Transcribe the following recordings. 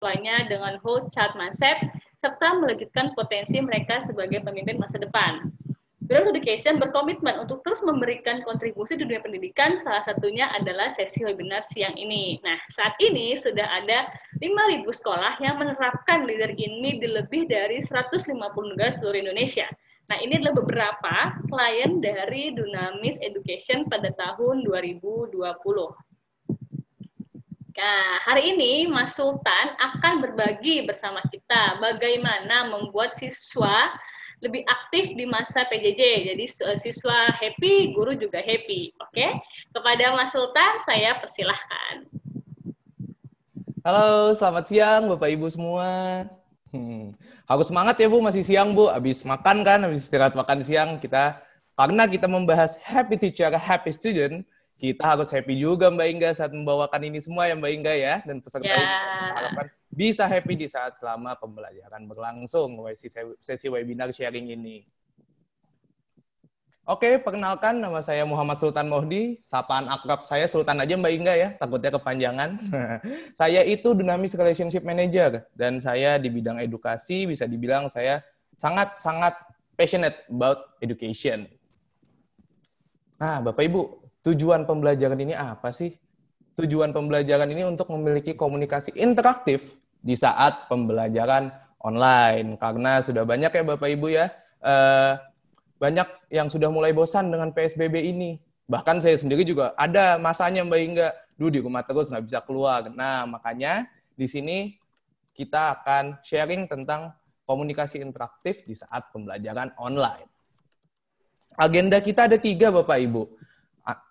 siswanya dengan whole child mindset serta melanjutkan potensi mereka sebagai pemimpin masa depan. Beyond Education berkomitmen untuk terus memberikan kontribusi di dunia pendidikan, salah satunya adalah sesi webinar siang ini. Nah, saat ini sudah ada 5.000 sekolah yang menerapkan leader ini di lebih dari 150 negara seluruh Indonesia. Nah, ini adalah beberapa klien dari Dunamis Education pada tahun 2020. Nah, hari ini Mas Sultan akan berbagi bersama kita bagaimana membuat siswa lebih aktif di masa PJJ. Jadi siswa happy, guru juga happy. Oke, kepada Mas Sultan saya persilahkan. Halo, selamat siang Bapak Ibu semua. Hmm. Harus semangat ya Bu, masih siang Bu. Habis makan kan, habis istirahat makan siang kita karena kita membahas happy teacher, happy student, kita harus happy juga Mbak Inga saat membawakan ini semua ya Mbak Inga ya dan peserta yeah. harapkan bisa happy di saat selama pembelajaran berlangsung sesi, sesi webinar sharing ini. Oke, perkenalkan nama saya Muhammad Sultan Mohdi. Sapaan akrab saya Sultan aja Mbak Inga ya, takutnya kepanjangan. saya itu Dynamics Relationship Manager dan saya di bidang edukasi bisa dibilang saya sangat-sangat passionate about education. Nah, Bapak Ibu, tujuan pembelajaran ini apa sih? Tujuan pembelajaran ini untuk memiliki komunikasi interaktif di saat pembelajaran online. Karena sudah banyak ya Bapak Ibu ya, eh, banyak yang sudah mulai bosan dengan PSBB ini. Bahkan saya sendiri juga ada masanya Mbak Inga, duh di rumah terus nggak bisa keluar. Nah, makanya di sini kita akan sharing tentang komunikasi interaktif di saat pembelajaran online. Agenda kita ada tiga Bapak Ibu.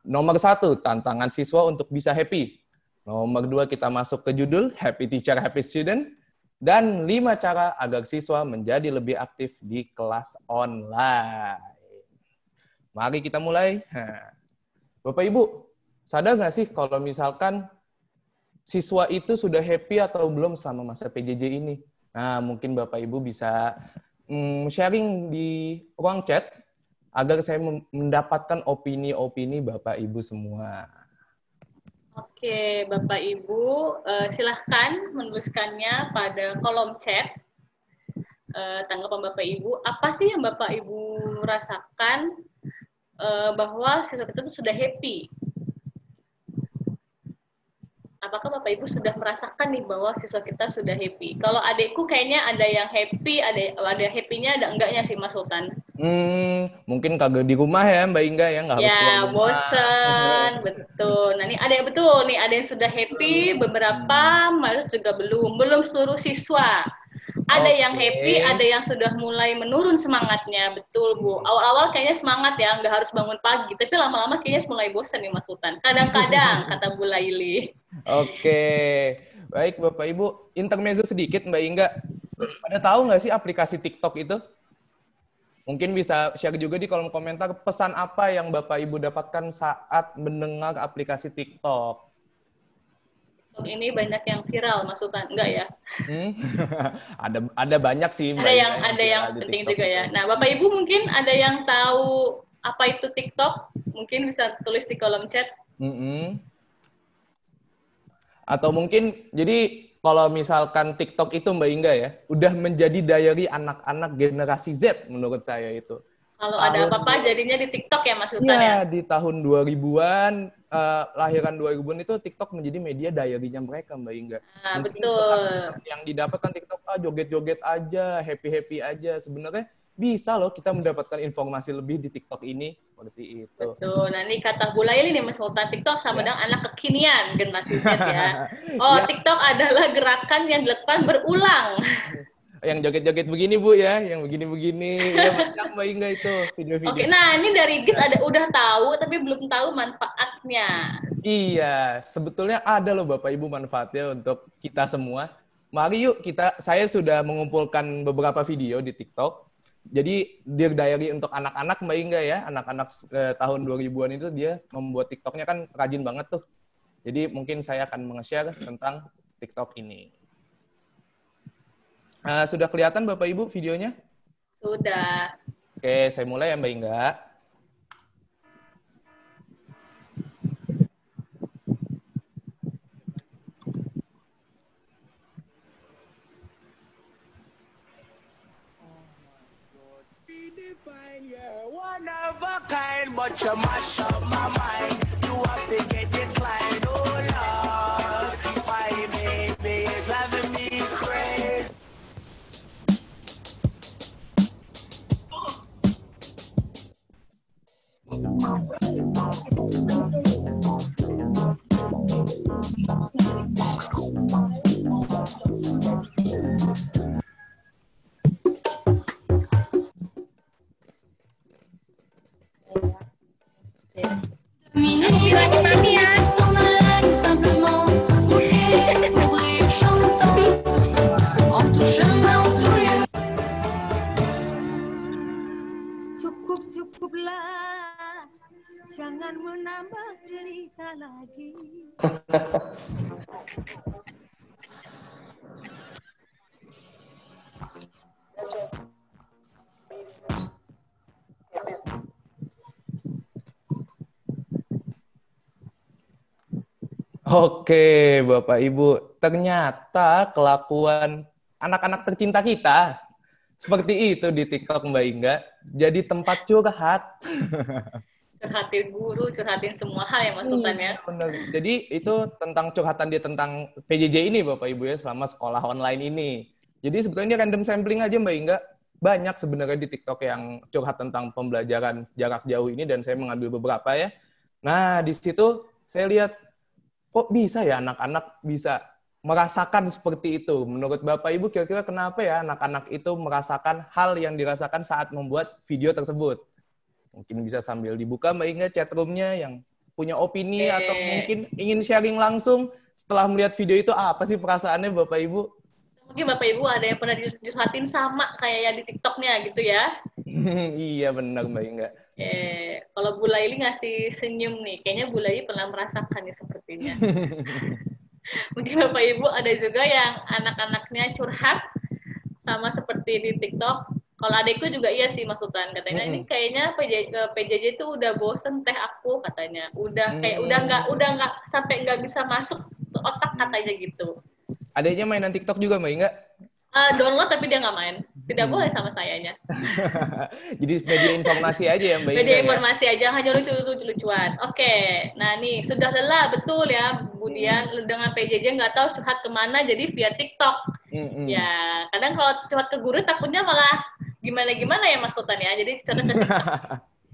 Nomor satu, tantangan siswa untuk bisa happy. Nomor dua, kita masuk ke judul Happy Teacher, Happy Student dan lima cara agar siswa menjadi lebih aktif di kelas online. Mari kita mulai. Bapak Ibu, sadar nggak sih kalau misalkan siswa itu sudah happy atau belum selama masa PJJ ini? Nah, mungkin Bapak Ibu bisa mm, sharing di ruang chat agar saya mendapatkan opini-opini Bapak Ibu semua. Oke, Bapak Ibu, uh, silahkan menuliskannya pada kolom chat. Uh, tanggapan Bapak Ibu, apa sih yang Bapak Ibu rasakan uh, bahwa siswa kita itu sudah happy? Apakah Bapak Ibu sudah merasakan nih bahwa siswa kita sudah happy? Kalau adikku kayaknya ada yang happy, ada ada happy-nya, ada enggaknya sih Mas Sultan. Hmm, mungkin kagak di rumah ya Mbak Inga ya nggak harus ya, bosen, betul. Nah ini ada yang betul nih, ada yang sudah happy, beberapa malah juga belum, belum seluruh siswa. Ada okay. yang happy, ada yang sudah mulai menurun semangatnya, betul Bu. Awal-awal kayaknya semangat ya, nggak harus bangun pagi, tapi lama-lama kayaknya mulai bosan nih Mas Sultan. Kadang-kadang kata Bu Laili. Oke, baik Bapak Ibu, intermezzo sedikit Mbak Inga. Pada tahu nggak sih aplikasi TikTok itu? Mungkin bisa share juga di kolom komentar pesan apa yang Bapak Ibu dapatkan saat mendengar aplikasi TikTok. Ini banyak yang viral, Sultan. Enggak ya? Hmm? ada ada banyak sih. Ada yang ada yang penting juga ya. Nah, Bapak Ibu mungkin ada yang tahu apa itu TikTok? Mungkin bisa tulis di kolom chat. Mm -hmm. Atau mungkin jadi kalau misalkan TikTok itu Mbak Inga ya, udah menjadi diary anak-anak generasi Z menurut saya itu. Kalau ada apa-apa jadinya di TikTok ya Mas Sultan ya? Iya, di tahun 2000-an, uh, eh, lahiran 2000-an itu TikTok menjadi media diary-nya mereka Mbak Inga. Nah, Mungkin betul. yang didapatkan TikTok, ah joget-joget aja, happy-happy aja. Sebenarnya bisa loh kita mendapatkan informasi lebih di TikTok ini seperti itu. Betul. Nah ini kata Bu Laili nih Mas Sultan TikTok sama ya. dengan anak kekinian generasi Z ya. Oh ya. TikTok adalah gerakan yang dilakukan berulang. yang joget-joget begini Bu ya, yang begini-begini, ya Mbak Inga itu video-video. Oke, nah ini dari Gis ada udah tahu tapi belum tahu manfaatnya. Iya, sebetulnya ada loh Bapak Ibu manfaatnya untuk kita semua. Mari yuk kita, saya sudah mengumpulkan beberapa video di TikTok jadi Dear Diary untuk anak-anak Mbak Inga ya, anak-anak eh, tahun 2000-an itu dia membuat TikToknya kan rajin banget tuh. Jadi mungkin saya akan meng-share tentang TikTok ini. Uh, sudah kelihatan Bapak Ibu videonya? Sudah. Oke, saya mulai ya Mbak Inga. Of a kind, but you mash up my mind. You have to get it declined, Oke, Bapak Ibu. Ternyata kelakuan anak-anak tercinta kita seperti itu di TikTok Mbak Inga. Jadi tempat curhat. Curhatin guru, curhatin semua hal ya Mas Sultan ya. Iya, bener. Jadi itu tentang curhatan dia tentang PJJ ini Bapak Ibu ya selama sekolah online ini. Jadi sebetulnya random sampling aja Mbak Inga. Banyak sebenarnya di TikTok yang curhat tentang pembelajaran jarak jauh ini dan saya mengambil beberapa ya. Nah, di situ saya lihat kok bisa ya anak-anak bisa merasakan seperti itu. Menurut Bapak Ibu kira-kira kenapa ya anak-anak itu merasakan hal yang dirasakan saat membuat video tersebut? Mungkin bisa sambil dibuka Mbak Inga chatroomnya yang punya opini Oke. atau mungkin ingin sharing langsung setelah melihat video itu apa sih perasaannya Bapak Ibu? Mungkin Bapak Ibu ada yang pernah curhatin sama kayak yang di TikToknya gitu ya. iya benar Mbak Inga. Eh, kalau Bu Laili ngasih senyum nih, kayaknya Bu Laili pernah merasakan nih sepertinya. Mungkin Bapak Ibu ada juga yang anak-anaknya curhat sama seperti di TikTok. Kalau adekku juga iya sih Mas Sultan katanya ini kayaknya PJ, eh, PJJ itu udah bosen teh aku katanya. Udah kayak Hmm. udah nggak udah nggak sampai nggak bisa masuk ke otak katanya gitu. Adanya mainan TikTok juga Mbak Inga? Eh, download tapi dia nggak main. Tidak Hmm. boleh sama sayanya. Jadi media informasi aja ya Mbak Media ya? informasi aja hanya lucu-lucuan. Oke, nah nih sudah lelah betul ya, kemudian dengan PJJ nggak tahu curhat ke mana, jadi via TikTok. Mm-mm. Ya, kadang kalau curhat ke guru takutnya malah gimana-gimana ya Mas Sultan ya, jadi curhat ke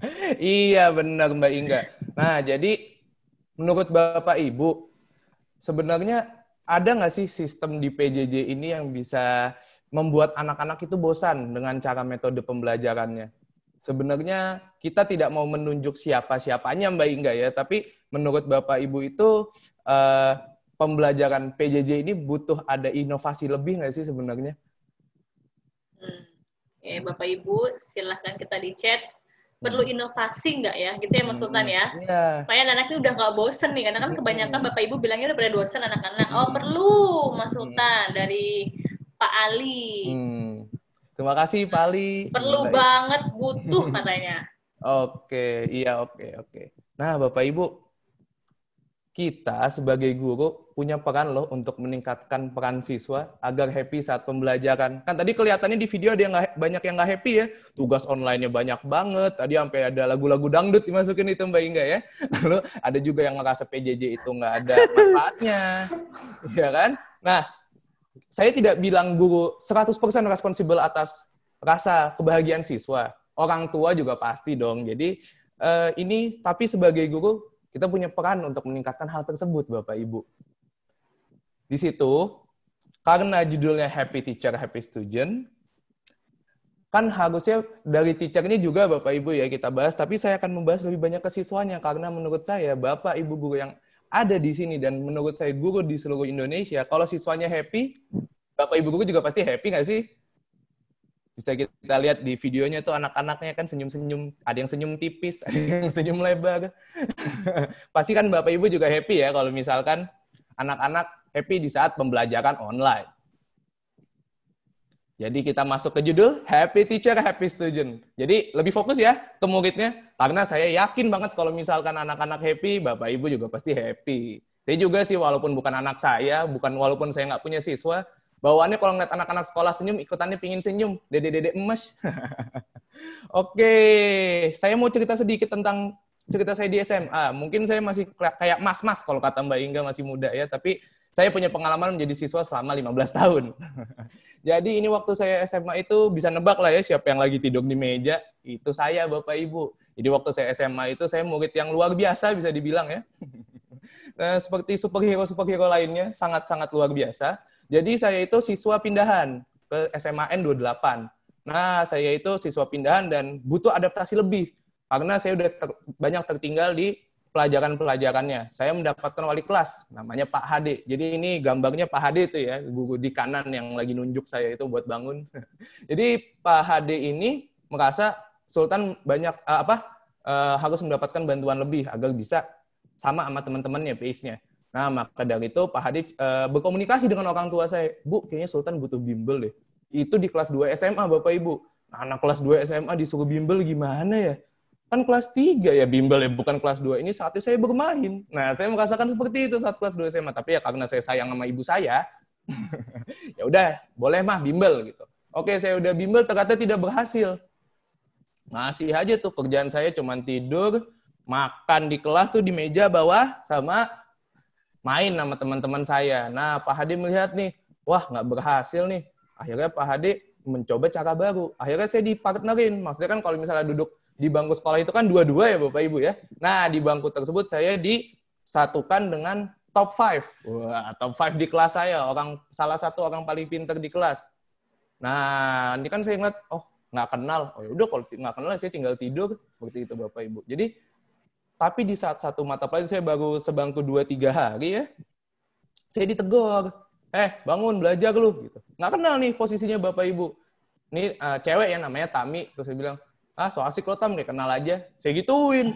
iya benar Mbak Inga. Nah jadi menurut Bapak Ibu sebenarnya ada nggak sih sistem di PJJ ini yang bisa membuat anak-anak itu bosan dengan cara metode pembelajarannya? Sebenarnya kita tidak mau menunjuk siapa-siapanya Mbak Inga ya, tapi menurut Bapak Ibu itu eh, pembelajaran PJJ ini butuh ada inovasi lebih nggak sih sebenarnya? Hmm. Ya, Bapak Ibu, silahkan kita di chat. Perlu inovasi nggak ya, gitu ya Mas Sultan ya? Iya. supaya ini udah nggak bosen nih karena kan kebanyakan bapak ibu bilangnya udah pada bosen anak-anak oh perlu mas Sultan dari Pak Ali Hmm. Terima kasih Pak Ali. perlu banget butuh katanya Oke, iya oke oke. Nah, Bapak Ibu, kita sebagai guru punya peran loh untuk meningkatkan peran siswa agar happy saat pembelajaran. Kan tadi kelihatannya di video ada yang nggak- banyak yang nggak happy ya. Tugas online-nya banyak banget. Tadi sampai ada lagu-lagu dangdut dimasukin itu Mbak Inga ya. Lalu ada juga yang ngerasa PJJ itu nggak ada manfaatnya. ya kan? Nah, saya tidak bilang guru 100% responsibel atas rasa kebahagiaan siswa. Orang tua juga pasti dong. Jadi eh, ini tapi sebagai guru kita punya peran untuk meningkatkan hal tersebut Bapak Ibu. Di situ karena judulnya Happy Teacher Happy Student kan harusnya dari teachernya juga Bapak Ibu ya kita bahas, tapi saya akan membahas lebih banyak ke siswanya karena menurut saya Bapak Ibu guru yang ada di sini dan menurut saya guru di seluruh Indonesia, kalau siswanya happy, Bapak Ibu guru juga pasti happy nggak sih? Bisa kita lihat di videonya tuh anak-anaknya kan senyum-senyum, ada yang senyum tipis, ada yang senyum lebar. pasti kan Bapak Ibu juga happy ya kalau misalkan anak-anak happy di saat pembelajaran online. Jadi kita masuk ke judul Happy Teacher, Happy Student. Jadi lebih fokus ya ke muridnya, karena saya yakin banget kalau misalkan anak-anak happy, Bapak Ibu juga pasti happy. Saya juga sih walaupun bukan anak saya, bukan walaupun saya nggak punya siswa, bawaannya kalau ngeliat anak-anak sekolah senyum, ikutannya pingin senyum. Dede-dede emes. Oke, saya mau cerita sedikit tentang cerita saya di SMA. Mungkin saya masih kayak mas-mas kalau kata Mbak Ingga masih muda ya, tapi saya punya pengalaman menjadi siswa selama 15 tahun. Jadi ini waktu saya SMA itu bisa nebak lah ya siapa yang lagi tidur di meja, itu saya Bapak Ibu. Jadi waktu saya SMA itu saya murid yang luar biasa bisa dibilang ya. Nah, seperti superhero-superhero lainnya, sangat-sangat luar biasa. Jadi saya itu siswa pindahan ke SMA N 28. Nah, saya itu siswa pindahan dan butuh adaptasi lebih karena saya udah ter- banyak tertinggal di pelajaran-pelajarannya. Saya mendapatkan wali kelas namanya Pak Hade. Jadi ini gambarnya Pak Hade itu ya, guru di kanan yang lagi nunjuk saya itu buat bangun. Jadi Pak Hade ini merasa Sultan banyak eh, apa eh, harus mendapatkan bantuan lebih agar bisa sama sama teman-temannya pace-nya. Nah, maka dari itu Pak Hadi eh, berkomunikasi dengan orang tua saya. Bu, kayaknya Sultan butuh bimbel deh. Itu di kelas 2 SMA, Bapak Ibu. Nah, anak kelas 2 SMA disuruh bimbel gimana ya? Kan kelas 3 ya bimbel ya, bukan kelas 2. Ini saatnya saya bermain. Nah, saya merasakan seperti itu saat kelas 2 SMA. Tapi ya karena saya sayang sama ibu saya, ya udah, boleh mah bimbel gitu. Oke, saya udah bimbel, ternyata tidak berhasil. Masih aja tuh kerjaan saya cuman tidur, makan di kelas tuh di meja bawah sama main sama teman-teman saya. Nah, Pak Hadi melihat nih, wah nggak berhasil nih. Akhirnya Pak Hadi mencoba cara baru. Akhirnya saya dipartnerin. Maksudnya kan kalau misalnya duduk di bangku sekolah itu kan dua-dua ya Bapak Ibu ya. Nah, di bangku tersebut saya disatukan dengan top 5. Wah, top 5 di kelas saya. Orang salah satu orang paling pinter di kelas. Nah, ini kan saya ingat, oh nggak kenal. Oh ya udah kalau nggak kenal saya tinggal tidur seperti itu Bapak Ibu. Jadi tapi di saat satu mata pelajaran saya baru sebangku 2-3 hari ya, saya ditegur. Eh, bangun, belajar lu. Gitu. Nggak kenal nih posisinya Bapak Ibu. Ini eh, cewek ya namanya Tami. Terus saya bilang, ah so asik lo Tam, kayak kenal aja. Saya gituin.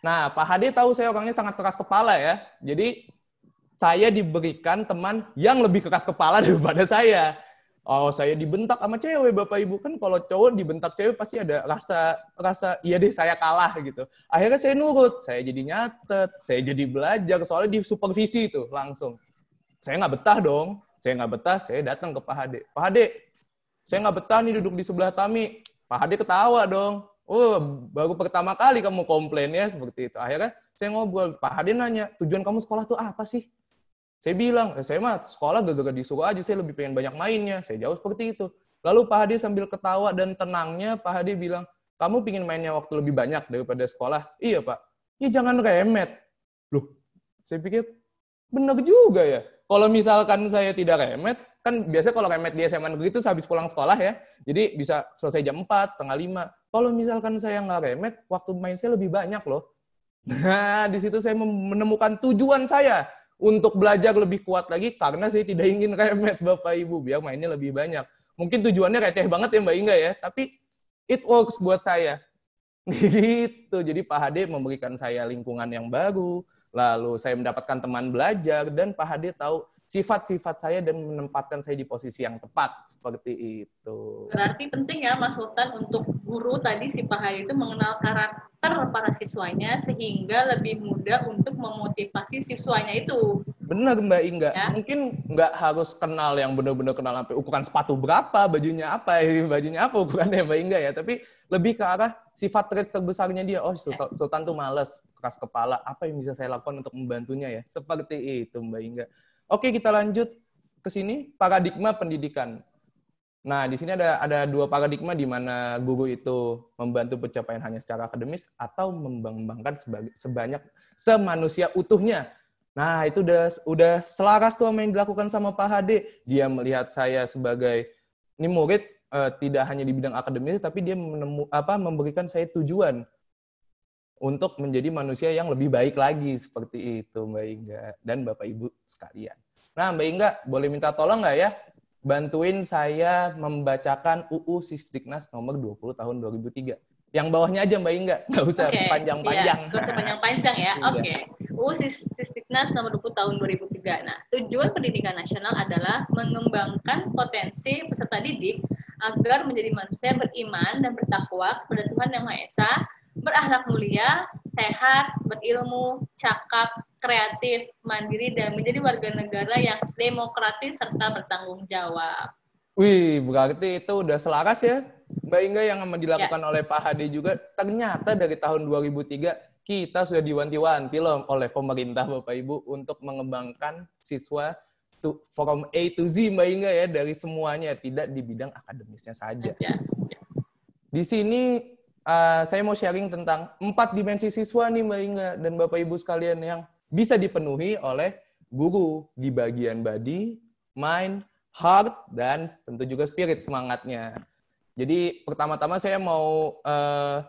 Nah, Pak Hadi tahu saya orangnya sangat keras kepala ya. Jadi saya diberikan teman yang lebih keras kepala daripada saya. Oh, saya dibentak sama cewek, Bapak Ibu. Kan kalau cowok dibentak cewek pasti ada rasa rasa iya deh saya kalah gitu. Akhirnya saya nurut, saya jadi nyatet, saya jadi belajar soalnya di supervisi itu langsung. Saya nggak betah dong. Saya nggak betah, saya datang ke Pak Hade. Pak Hade, saya nggak betah nih duduk di sebelah Tami. Pak Hade ketawa dong. Oh, baru pertama kali kamu komplain ya seperti itu. Akhirnya saya ngobrol, Pak Hade nanya, tujuan kamu sekolah tuh apa sih? Saya bilang, eh, saya mah sekolah gara-gara disuruh aja, saya lebih pengen banyak mainnya. Saya jawab seperti itu. Lalu Pak Hadi sambil ketawa dan tenangnya, Pak Hadi bilang, kamu pingin mainnya waktu lebih banyak daripada sekolah? Iya Pak. Ya jangan remet. Loh, saya pikir, benar juga ya. Kalau misalkan saya tidak remet, kan biasanya kalau remet di SMA negeri itu habis pulang sekolah ya. Jadi bisa selesai jam 4, setengah 5. Kalau misalkan saya nggak remet, waktu main saya lebih banyak loh. Nah, di situ saya menemukan tujuan saya untuk belajar lebih kuat lagi karena saya tidak ingin remet Bapak Ibu biar mainnya lebih banyak. Mungkin tujuannya receh banget ya Mbak Inga ya, tapi it works buat saya. Gitu. Jadi Pak Hade memberikan saya lingkungan yang baru, lalu saya mendapatkan teman belajar dan Pak Hade tahu sifat-sifat saya dan menempatkan saya di posisi yang tepat seperti itu. Berarti penting ya Mas Sultan untuk guru tadi si Pak Hadi itu mengenal karakter para siswanya sehingga lebih mudah untuk memotivasi siswanya itu. Benar Mbak Inga. Ya. Mungkin nggak harus kenal yang benar-benar kenal sampai ukuran sepatu berapa, bajunya apa, bajunya apa ukurannya Mbak Inga ya. Tapi lebih ke arah sifat traits terbesarnya dia. Oh, Sul- Sultan tuh males, keras kepala. Apa yang bisa saya lakukan untuk membantunya ya? Seperti itu Mbak Inga. Oke, kita lanjut ke sini paradigma pendidikan. Nah, di sini ada ada dua paradigma di mana guru itu membantu pencapaian hanya secara akademis atau mengembangkan sebanyak semanusia utuhnya. Nah, itu udah udah selaras tuh yang dilakukan sama Pak Hade. Dia melihat saya sebagai ini murid eh, tidak hanya di bidang akademis tapi dia menemu apa memberikan saya tujuan untuk menjadi manusia yang lebih baik lagi seperti itu Mbak Inga dan Bapak Ibu sekalian. Nah, Mbak Inga boleh minta tolong nggak ya bantuin saya membacakan UU Sisdiknas nomor 20 tahun 2003. Yang bawahnya aja Mbak Inga, nggak usah panjang-panjang. Iya, nggak usah panjang-panjang ya. Iya. Oke. UU Sis- Sisdiknas nomor 20 tahun 2003. Nah, tujuan pendidikan nasional adalah mengembangkan potensi peserta didik agar menjadi manusia beriman dan bertakwa kepada Tuhan Yang Maha Esa, berakhlak mulia, sehat, berilmu, cakap, kreatif, mandiri, dan menjadi warga negara yang demokratis serta bertanggung jawab. Wih, berarti itu udah selaras ya Mbak Inga yang dilakukan oleh Pak Hadi juga ternyata dari tahun 2003 kita sudah diwanti-wanti loh oleh pemerintah Bapak Ibu untuk mengembangkan siswa to, from A to Z Mbak Inga ya dari semuanya tidak di bidang akademisnya saja. Ya. Di sini uh, saya mau sharing tentang empat dimensi siswa nih Mbak Inga dan Bapak Ibu sekalian yang bisa dipenuhi oleh guru di bagian body, mind, heart, dan tentu juga spirit semangatnya. Jadi pertama-tama saya mau uh,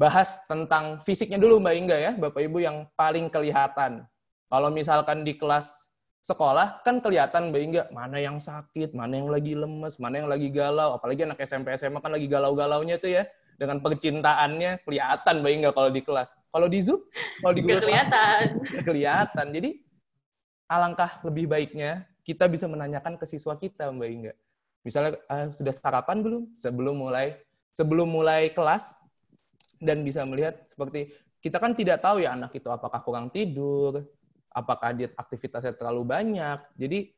bahas tentang fisiknya dulu Mbak Inga ya, Bapak Ibu yang paling kelihatan. Kalau misalkan di kelas sekolah kan kelihatan Mbak Inga mana yang sakit, mana yang lagi lemes, mana yang lagi galau. Apalagi anak SMP SMA kan lagi galau-galaunya tuh ya dengan percintaannya kelihatan Mbak Inga kalau di kelas. Kalau di Zoom, kalau di Nggak Google kelihatan. Nggak kelihatan. Jadi alangkah lebih baiknya kita bisa menanyakan ke siswa kita Mbak Inga. Misalnya "Ah, sudah sarapan belum sebelum mulai sebelum mulai kelas dan bisa melihat seperti kita kan tidak tahu ya anak itu apakah kurang tidur, apakah dia aktivitasnya terlalu banyak. Jadi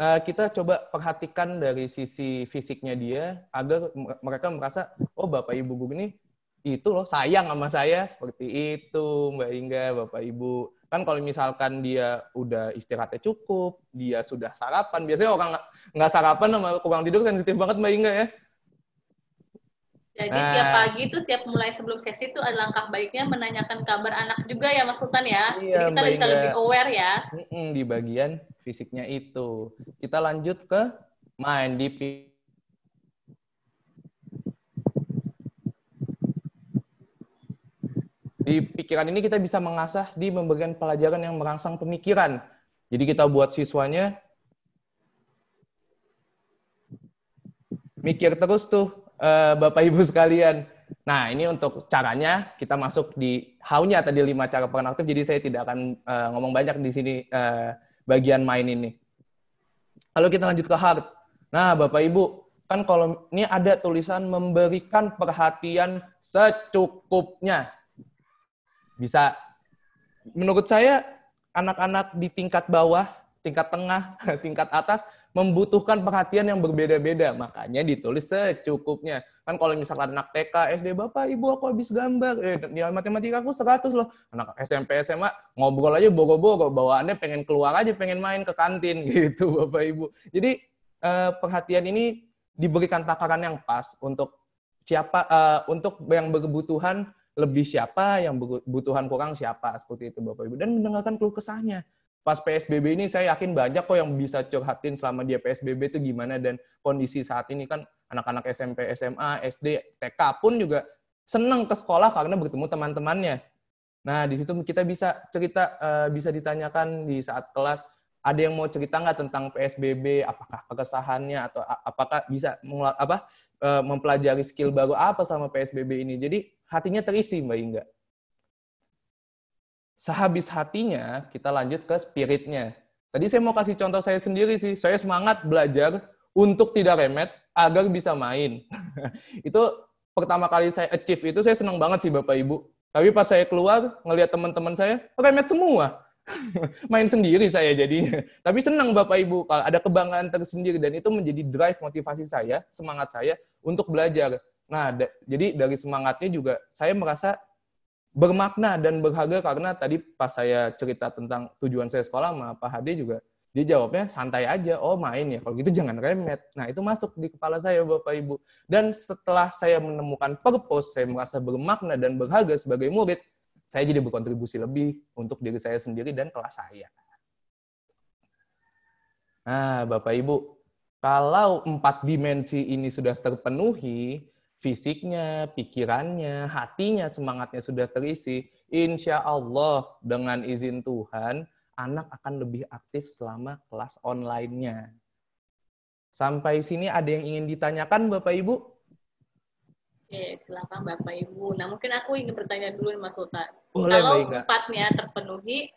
eh, kita coba perhatikan dari sisi fisiknya dia agar mereka merasa oh bapak ibu guru ini itu loh sayang sama saya seperti itu Mbak Inga, Bapak Ibu. Kan kalau misalkan dia udah istirahatnya cukup, dia sudah sarapan, biasanya orang nggak sarapan sama kurang tidur sensitif banget Mbak Inga ya. Jadi Nah. tiap pagi tuh, tiap mulai sebelum sesi tuh ada langkah baiknya menanyakan kabar anak juga ya Mas Sultan ya. Iya, Jadi kita bisa lebih aware ya. Di bagian fisiknya itu. Kita lanjut ke main di di pikiran ini kita bisa mengasah di memberikan pelajaran yang merangsang pemikiran. Jadi kita buat siswanya mikir terus tuh Bapak Ibu sekalian. Nah, ini untuk caranya kita masuk di how-nya tadi lima cara peran aktif. Jadi saya tidak akan eh, ngomong banyak di sini eh, bagian main ini. Lalu kita lanjut ke heart. Nah, Bapak Ibu, kan kalau ini ada tulisan memberikan perhatian secukupnya. Bisa menurut saya anak-anak di tingkat bawah, tingkat tengah, tingkat atas membutuhkan perhatian yang berbeda-beda. Makanya ditulis secukupnya. Kan kalau misalkan anak TK, SD, Bapak, Ibu, aku habis gambar. Eh, nilai matematika aku 100 loh. Anak SMP, SMA, ngobrol aja boro-boro. Bawaannya pengen keluar aja, pengen main ke kantin gitu, Bapak, Ibu. Jadi, eh, perhatian ini diberikan takaran yang pas untuk siapa, eh, untuk yang berkebutuhan lebih siapa, yang berkebutuhan kurang siapa, seperti itu, Bapak, Ibu. Dan mendengarkan keluh kesahnya pas PSBB ini saya yakin banyak kok yang bisa curhatin selama dia PSBB itu gimana dan kondisi saat ini kan anak-anak SMP, SMA, SD, TK pun juga senang ke sekolah karena bertemu teman-temannya. Nah, di situ kita bisa cerita, eh, bisa ditanyakan di saat kelas, ada yang mau cerita nggak tentang PSBB, apakah kekesahannya atau apakah bisa apa eh, mempelajari skill baru apa selama PSBB ini. Jadi hatinya terisi, Mbak Inga. Sehabis hatinya, kita lanjut ke spiritnya. Tadi saya mau kasih contoh saya sendiri sih. Saya semangat belajar untuk tidak remet agar bisa main. itu pertama kali saya achieve itu saya senang banget sih Bapak Ibu. Tapi pas saya keluar ngelihat teman-teman saya remet semua. main sendiri saya jadi. Tapi senang Bapak Ibu kalau ada kebanggaan tersendiri dan itu menjadi drive motivasi saya, semangat saya untuk belajar. Nah, jadi dari semangatnya juga saya merasa bermakna dan berharga karena tadi pas saya cerita tentang tujuan saya sekolah sama Pak Hadi juga dia jawabnya santai aja oh main ya kalau gitu jangan remet. Nah itu masuk di kepala saya Bapak Ibu. Dan setelah saya menemukan purpose saya merasa bermakna dan berharga sebagai murid saya jadi berkontribusi lebih untuk diri saya sendiri dan kelas saya. Nah Bapak Ibu kalau empat dimensi ini sudah terpenuhi fisiknya, pikirannya, hatinya, semangatnya sudah terisi, insya Allah dengan izin Tuhan, anak akan lebih aktif selama kelas online-nya. Sampai sini ada yang ingin ditanyakan Bapak Ibu? Oke, silakan Bapak Ibu. Nah, mungkin aku ingin bertanya dulu Mas Sultan. Boleh Kalau Inga. empatnya terpenuhi,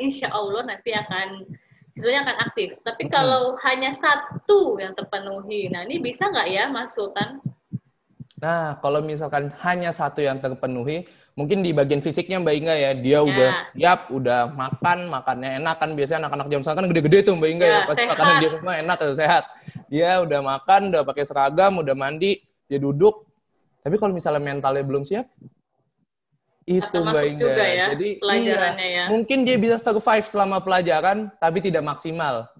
insya Allah nanti akan siswanya akan aktif. Tapi kalau hanya satu yang terpenuhi, nah ini bisa nggak ya, Mas Sultan? Nah, kalau misalkan hanya satu yang terpenuhi, mungkin di bagian fisiknya Mbak Inga ya, dia udah siap, udah makan, makannya enak kan biasanya anak-anak jam sekarang kan gede-gede tuh Mbak Inga ya, Ya, pasti sehat. makanan di rumah enak tuh, sehat. Dia udah makan, udah pakai seragam, udah mandi, dia duduk. Tapi kalau misalnya mentalnya belum siap, itu Mbak Inga. juga ya Jadi pelajarannya iya, ya. mungkin dia bisa survive selama pelajaran, tapi tidak maksimal.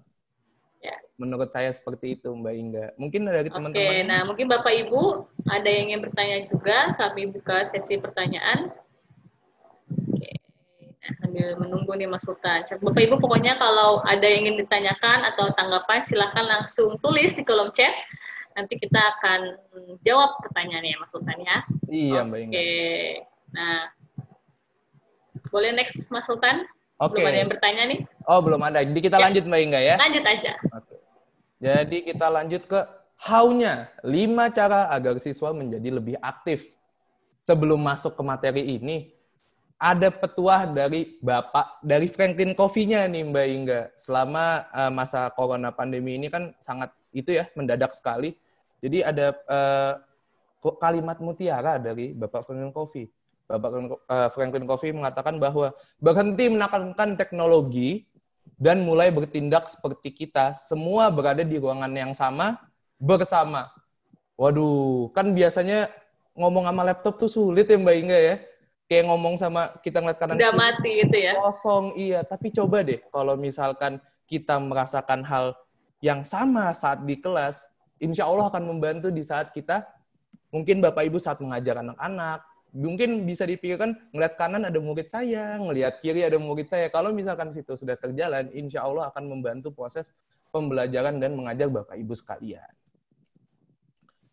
Menurut saya seperti itu Mbak Inga. Mungkin dari Oke, teman-teman. nah mungkin Bapak Ibu ada yang ingin bertanya juga, kami buka sesi pertanyaan. Oke, nah, sambil menunggu nih Mas Sultan. Bapak Ibu pokoknya kalau ada yang ingin ditanyakan atau tanggapan silahkan langsung tulis di kolom chat. Nanti kita akan jawab pertanyaannya Mas Sultan ya. Iya Mbak Inga. Oke, nah boleh next Mas Sultan? Oke. Belum ada yang bertanya nih? Oh belum ada. Jadi kita Ya. lanjut Mbak Inga ya. Lanjut aja. Oke. Jadi kita lanjut ke how-nya. 5 cara agar siswa menjadi lebih aktif. Sebelum masuk ke materi ini, ada petuah dari Bapak, dari Franklin Covey-nya nih Mbak Inga. Selama eh, masa corona pandemi ini kan sangat itu ya, mendadak sekali. Jadi ada eh, ko- kalimat mutiara dari Bapak Franklin Covey. Bapak Franklin- eh, Franklin Covey mengatakan bahwa berhenti menekankan teknologi dan mulai bertindak seperti kita, semua berada di ruangan yang sama bersama. Waduh, kan biasanya ngomong sama laptop tuh sulit ya Mbak Inga ya. Kayak ngomong sama kita ngeliat kanan Udah mati gitu ya. kosong, iya. Tapi coba deh kalau misalkan kita merasakan hal yang sama saat di kelas, insya Allah akan membantu di saat kita, mungkin Bapak Ibu saat mengajar anak-anak, mungkin bisa dipikirkan ngeliat kanan ada murid saya, ngelihat kiri ada murid saya. Kalau misalkan situ sudah terjalan, insya Allah akan membantu proses pembelajaran dan mengajar Bapak Ibu sekalian.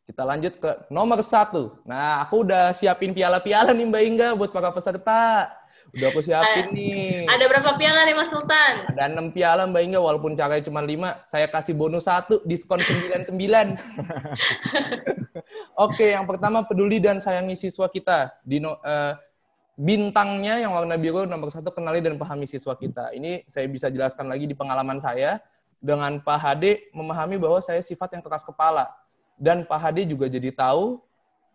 Kita lanjut ke nomor satu. Nah, aku udah siapin piala-piala nih Mbak Inga buat para peserta. Udah aku siapin nih. Ada berapa piala nih Mas Sultan? Ada 6 piala Mbak Inga, walaupun caranya cuma 5, saya kasih bonus satu, diskon 99. Oke, yang pertama peduli dan sayangi siswa kita. Di no- eh, bintangnya yang warna biru nomor satu kenali dan pahami siswa kita. Ini saya bisa jelaskan lagi di pengalaman saya. Dengan Pak Hade memahami bahwa saya sifat yang keras kepala. Dan Pak Hade juga jadi tahu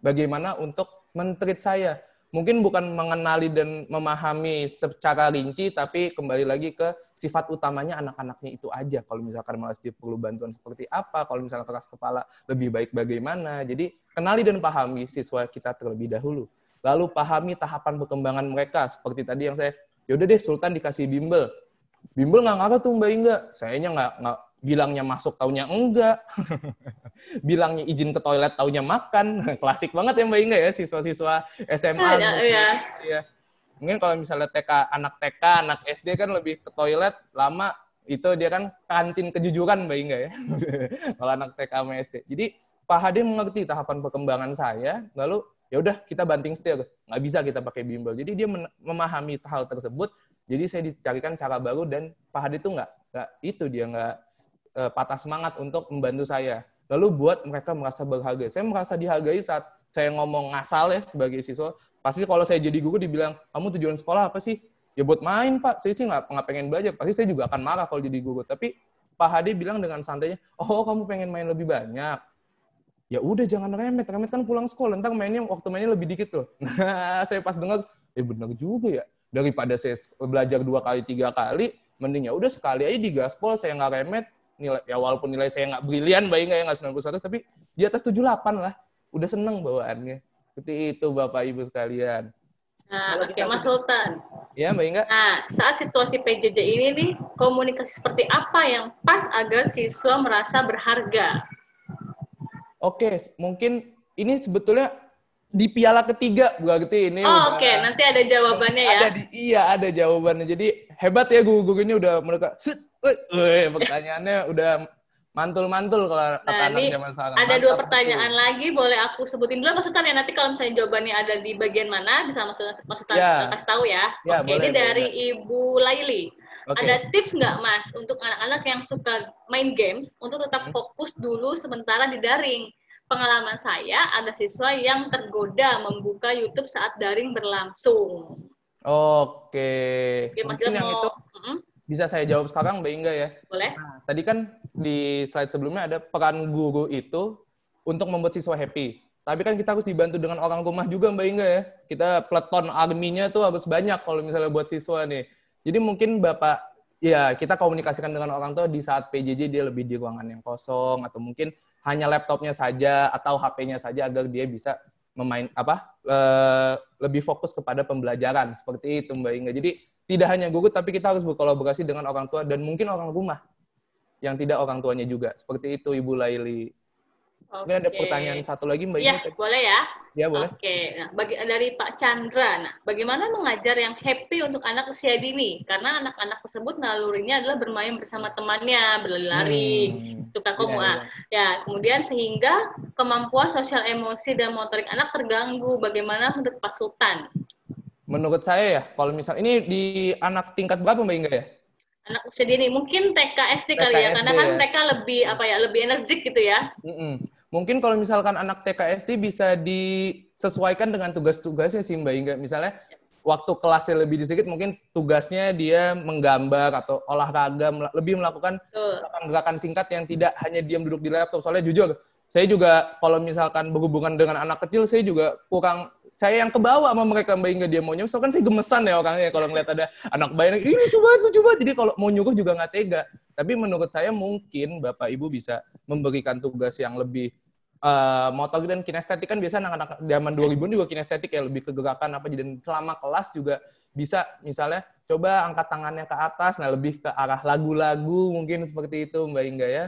bagaimana untuk mentreat saya. Mungkin bukan mengenali dan memahami secara rinci, tapi kembali lagi ke sifat utamanya anak-anaknya itu aja. Kalau misalkan malas dia perlu bantuan seperti apa, kalau misalnya keras kepala lebih baik bagaimana. Jadi kenali dan pahami siswa kita terlebih dahulu. Lalu pahami tahapan perkembangan mereka. Seperti tadi yang saya, yaudah deh Sultan dikasih bimbel. Bimbel nggak ngaruh tuh Mbak Inga. Sayanya nggak, nggak bilangnya masuk taunya enggak. bilangnya izin ke toilet taunya makan. Klasik banget ya Mbak Inga ya siswa-siswa SMA. Ada, seperti ya. Iya. Mungkin kalau misalnya TK, anak TK, anak SD kan lebih ke toilet lama itu dia kan kantin kejujuran Mbak Inga ya. kalau anak TK sama SD. Jadi Pak Hade mengerti tahapan perkembangan saya, lalu ya udah kita banting setir, nggak bisa kita pakai bimbel. Jadi dia memahami hal tersebut, jadi saya dicarikan cara baru dan Pak Hade itu nggak nggak itu dia nggak eh, patah semangat untuk membantu saya. Lalu buat mereka merasa berharga. Saya merasa dihargai saat saya ngomong ngasal ya sebagai siswa. Pasti kalau saya jadi guru dibilang, kamu tujuan sekolah apa sih? Ya buat main pak, saya sih nggak pengen belajar. Pasti saya juga akan marah kalau jadi guru. Tapi Pak Hadi bilang dengan santainya, oh kamu pengen main lebih banyak. Ya udah jangan remet, remet kan pulang sekolah, ntar mainnya waktu mainnya lebih dikit loh. Nah saya pas dengar, eh bener juga ya. Daripada saya belajar dua kali, tiga kali, mending ya udah sekali aja di gaspol, saya nggak remet, nilai ya walaupun nilai saya nggak brilian, baik nggak ya nggak 91, tapi di atas 78 lah. Udah seneng bawaannya. Seperti itu Bapak Ibu sekalian. Nah, Kalau oke kita Mas sudah- Sultan. Ya Mbak Inga? Nah, saat situasi PJJ ini nih, komunikasi seperti apa yang pas agar siswa merasa berharga? Oke, mungkin ini sebetulnya di piala ketiga berarti ini Oh, oke, nanti ada jawabannya ya. ada di iya ada jawabannya. Jadi hebat ya guru-guru ini udah mereka set, weh, pertanyaannya udah mantul-mantul kalau kata Nah, anak ini zaman sekarang. Ada dua pertanyaan lagi, boleh aku sebutin dulu Mas Sultan ya. Nanti kalau misalnya jawabannya ada di bagian mana, bisa Mas Sultan, Mas Sultan Ya. kasih tahu ya. Ya, Oke, boleh, ini boleh, dari Ibu Laili. Oke. Ada tips nggak Mas untuk anak-anak yang suka main games untuk Hmm. tetap fokus dulu sementara di daring? Pengalaman saya ada siswa yang tergoda membuka YouTube saat daring berlangsung. Oke. Mas Mungkin yang mau- itu bisa saya jawab sekarang Mbak Inga ya. boleh? Nah, tadi kan di slide sebelumnya ada peran guru itu untuk membuat siswa happy. Tapi kan kita harus dibantu dengan orang rumah juga Mbak Inga ya. Kita peleton arminya tuh harus banyak kalau misalnya buat siswa nih. Jadi mungkin Bapak, ya kita komunikasikan dengan orang tua di saat PJJ dia lebih di ruangan yang kosong, atau mungkin hanya laptopnya saja atau HP-nya saja agar dia bisa memain apa eh, lebih fokus kepada pembelajaran seperti itu Mbak Inga. Jadi tidak hanya guru tapi kita harus berkolaborasi dengan orang tua dan mungkin orang rumah yang tidak orang tuanya juga. Seperti itu Ibu Laili. Mungkin ada pertanyaan satu lagi Mbak Inga. tadi? boleh ya? Ya boleh. Oke, nah, bagi, dari Pak Chandra, nah, bagaimana mengajar yang happy untuk anak usia dini? Karena anak-anak tersebut nalurinya adalah bermain bersama temannya, berlari-lari, Hmm. suka Iya, komu. iya. Ya, kemudian sehingga kemampuan sosial emosi dan motorik anak terganggu. Bagaimana menurut Pak Sultan? Menurut saya ya, kalau misal ini di anak tingkat berapa Mbak Inga ya? Anak usia dini, mungkin TK SD kali ya, TK karena SD kan ya. mereka lebih apa ya, lebih energik gitu ya. Mm-mm. Mungkin kalau misalkan anak TKSD bisa disesuaikan dengan tugas-tugasnya sih Mbak Inga. Misalnya waktu kelasnya lebih sedikit, mungkin tugasnya dia menggambar atau olahraga, lebih melakukan gerakan-gerakan singkat yang tidak hanya diam duduk di laptop. Soalnya jujur, saya juga kalau misalkan berhubungan dengan anak kecil, saya juga kurang saya yang kebawa sama mereka Mbak Inga dia mau nyuruh, kan saya gemesan ya orangnya kalau ngeliat ada anak bayi ini banget, lucu banget. Jadi kalau mau nyuruh juga nggak tega. Tapi menurut saya mungkin Bapak Ibu bisa memberikan tugas yang lebih eh, motor dan kinestetik kan biasa anak-anak zaman 2000 juga kinestetik ya lebih ke gerakan apa dan selama kelas juga bisa misalnya coba angkat tangannya ke atas nah lebih ke arah lagu-lagu mungkin seperti itu Mbak Inga ya.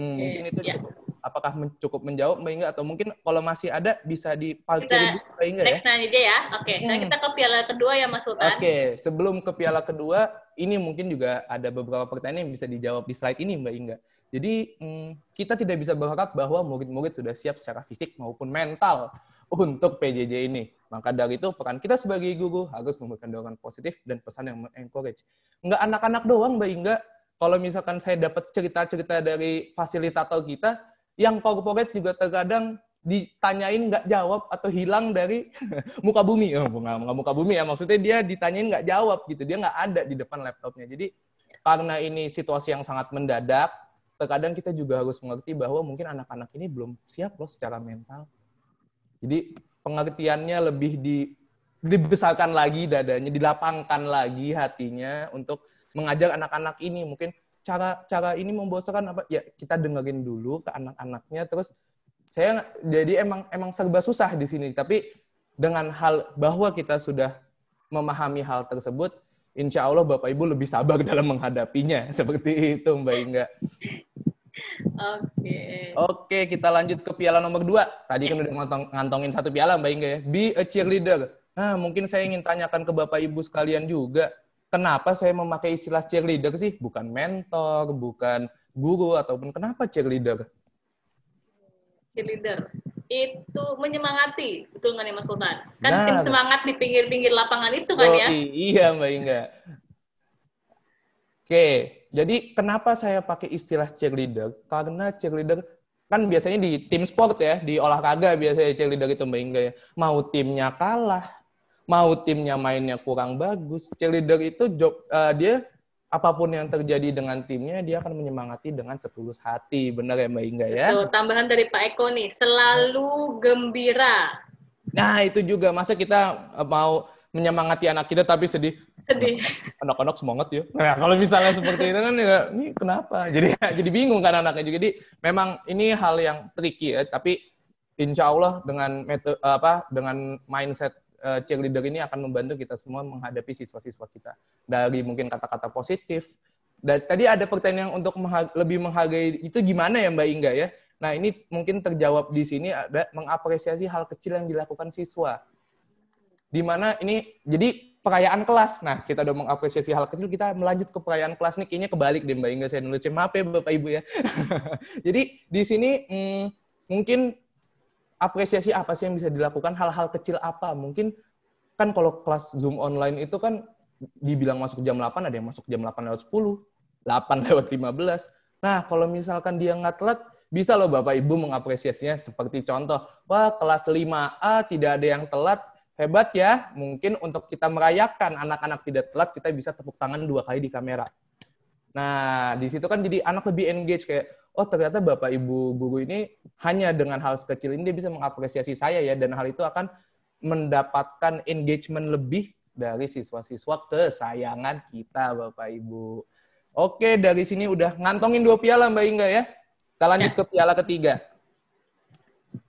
Hmm, mungkin itu ya. cukup. Apakah men- cukup menjawab Mbak Inga atau mungkin kalau masih ada bisa dulu Mbak Inga ya? Next aja ya. Oke, sekarang Hmm. kita ke piala kedua ya Mas Sultan. Oke, sebelum ke piala kedua, ini mungkin juga ada beberapa pertanyaan yang bisa dijawab di slide ini, Mbak Inga. Jadi, hmm, kita tidak bisa berharap bahwa murid-murid sudah siap secara fisik maupun mental untuk PJJ ini. Maka dari itu, peran kita sebagai guru harus memberikan dorongan positif dan pesan yang encourage. Nggak anak-anak doang, Mbak Inga. Kalau misalkan saya dapat cerita-cerita dari fasilitator kita, yang corporate juga terkadang ditanyain nggak jawab atau hilang dari muka bumi. Oh, nggak nggak muka bumi ya, maksudnya dia ditanyain nggak jawab gitu. Dia nggak ada di depan laptopnya. Jadi karena ini situasi yang sangat mendadak, terkadang kita juga harus mengerti bahwa mungkin anak-anak ini belum siap loh secara mental. Jadi pengertiannya lebih di, dibesarkan lagi dadanya, dilapangkan lagi hatinya untuk mengajar anak-anak ini. Mungkin cara cara ini membosankan apa? Ya kita dengerin dulu ke anak-anaknya, terus saya jadi emang emang serba susah di sini. Tapi dengan hal bahwa kita sudah memahami hal tersebut, insya Allah Bapak Ibu lebih sabar dalam menghadapinya. Seperti itu Mbak Inga. Oke. Oke, kita lanjut ke piala nomor dua. Tadi kan udah ngantong, ngantongin satu piala, Mbak Inga ya. Be a cheerleader. Nah, mungkin saya ingin tanyakan ke Bapak Ibu sekalian juga. Kenapa saya memakai istilah cheerleader sih? Bukan mentor, bukan guru, ataupun kenapa cheerleader? cheerleader itu menyemangati betul nggak nih Mas Sultan kan Nah, tim semangat di pinggir-pinggir lapangan itu kan ya Yoi, Iya, Mbak Inga. Oke, jadi kenapa saya pakai istilah cheerleader? Karena cheerleader kan biasanya di tim sport ya, di olahraga biasanya cheerleader itu Mbak Inga ya. Mau timnya kalah, mau timnya mainnya kurang bagus, cheerleader itu job eh, dia apa pun yang terjadi dengan timnya dia akan menyemangati dengan setulus hati. Benar ya Mbak Inga ya? Tuh, tambahan dari Pak Eko nih selalu gembira Nah, itu juga masa kita eh, mau menyemangati anak kita tapi sedih sedih anak-anak semangat ya. Nah, kalau misalnya seperti itu kan ya, ini kenapa? Jadi jadi bingung kan anaknya juga. Jadi memang ini hal yang tricky ya, tapi insya Allah dengan metode apa dengan mindset eh, cheerleader ini akan membantu kita semua menghadapi siswa-siswa kita dari mungkin kata-kata positif. Dan tadi ada pertanyaan untuk mengha- lebih menghargai itu gimana ya Mbak Inga ya? Nah ini mungkin terjawab di sini ada mengapresiasi hal kecil yang dilakukan siswa di mana ini jadi perayaan kelas. Nah, kita udah mengapresiasi hal kecil, kita melanjut ke perayaan kelas nih. Kayaknya kebalik deh Mbak Inga, saya nulis. Maaf ya Bapak Ibu ya. jadi di sini hmm, mungkin apresiasi apa sih yang bisa dilakukan, hal-hal kecil apa. Mungkin kan kalau kelas Zoom online itu kan dibilang masuk jam 8, ada yang masuk jam 8 lewat 10, 8 lewat 15. Nah, kalau misalkan dia nggak telat, bisa loh Bapak Ibu mengapresiasinya seperti contoh, wah kelas 5A tidak ada yang telat, hebat ya. Mungkin untuk kita merayakan anak-anak tidak telat, kita bisa tepuk tangan dua kali di kamera. Nah, di situ kan jadi anak lebih engage kayak, oh ternyata Bapak Ibu guru ini hanya dengan hal sekecil ini dia bisa mengapresiasi saya ya, dan hal itu akan mendapatkan engagement lebih dari siswa-siswa kesayangan kita Bapak Ibu. Oke, dari sini udah ngantongin dua piala Mbak Inga ya. Kita lanjut ke piala ketiga.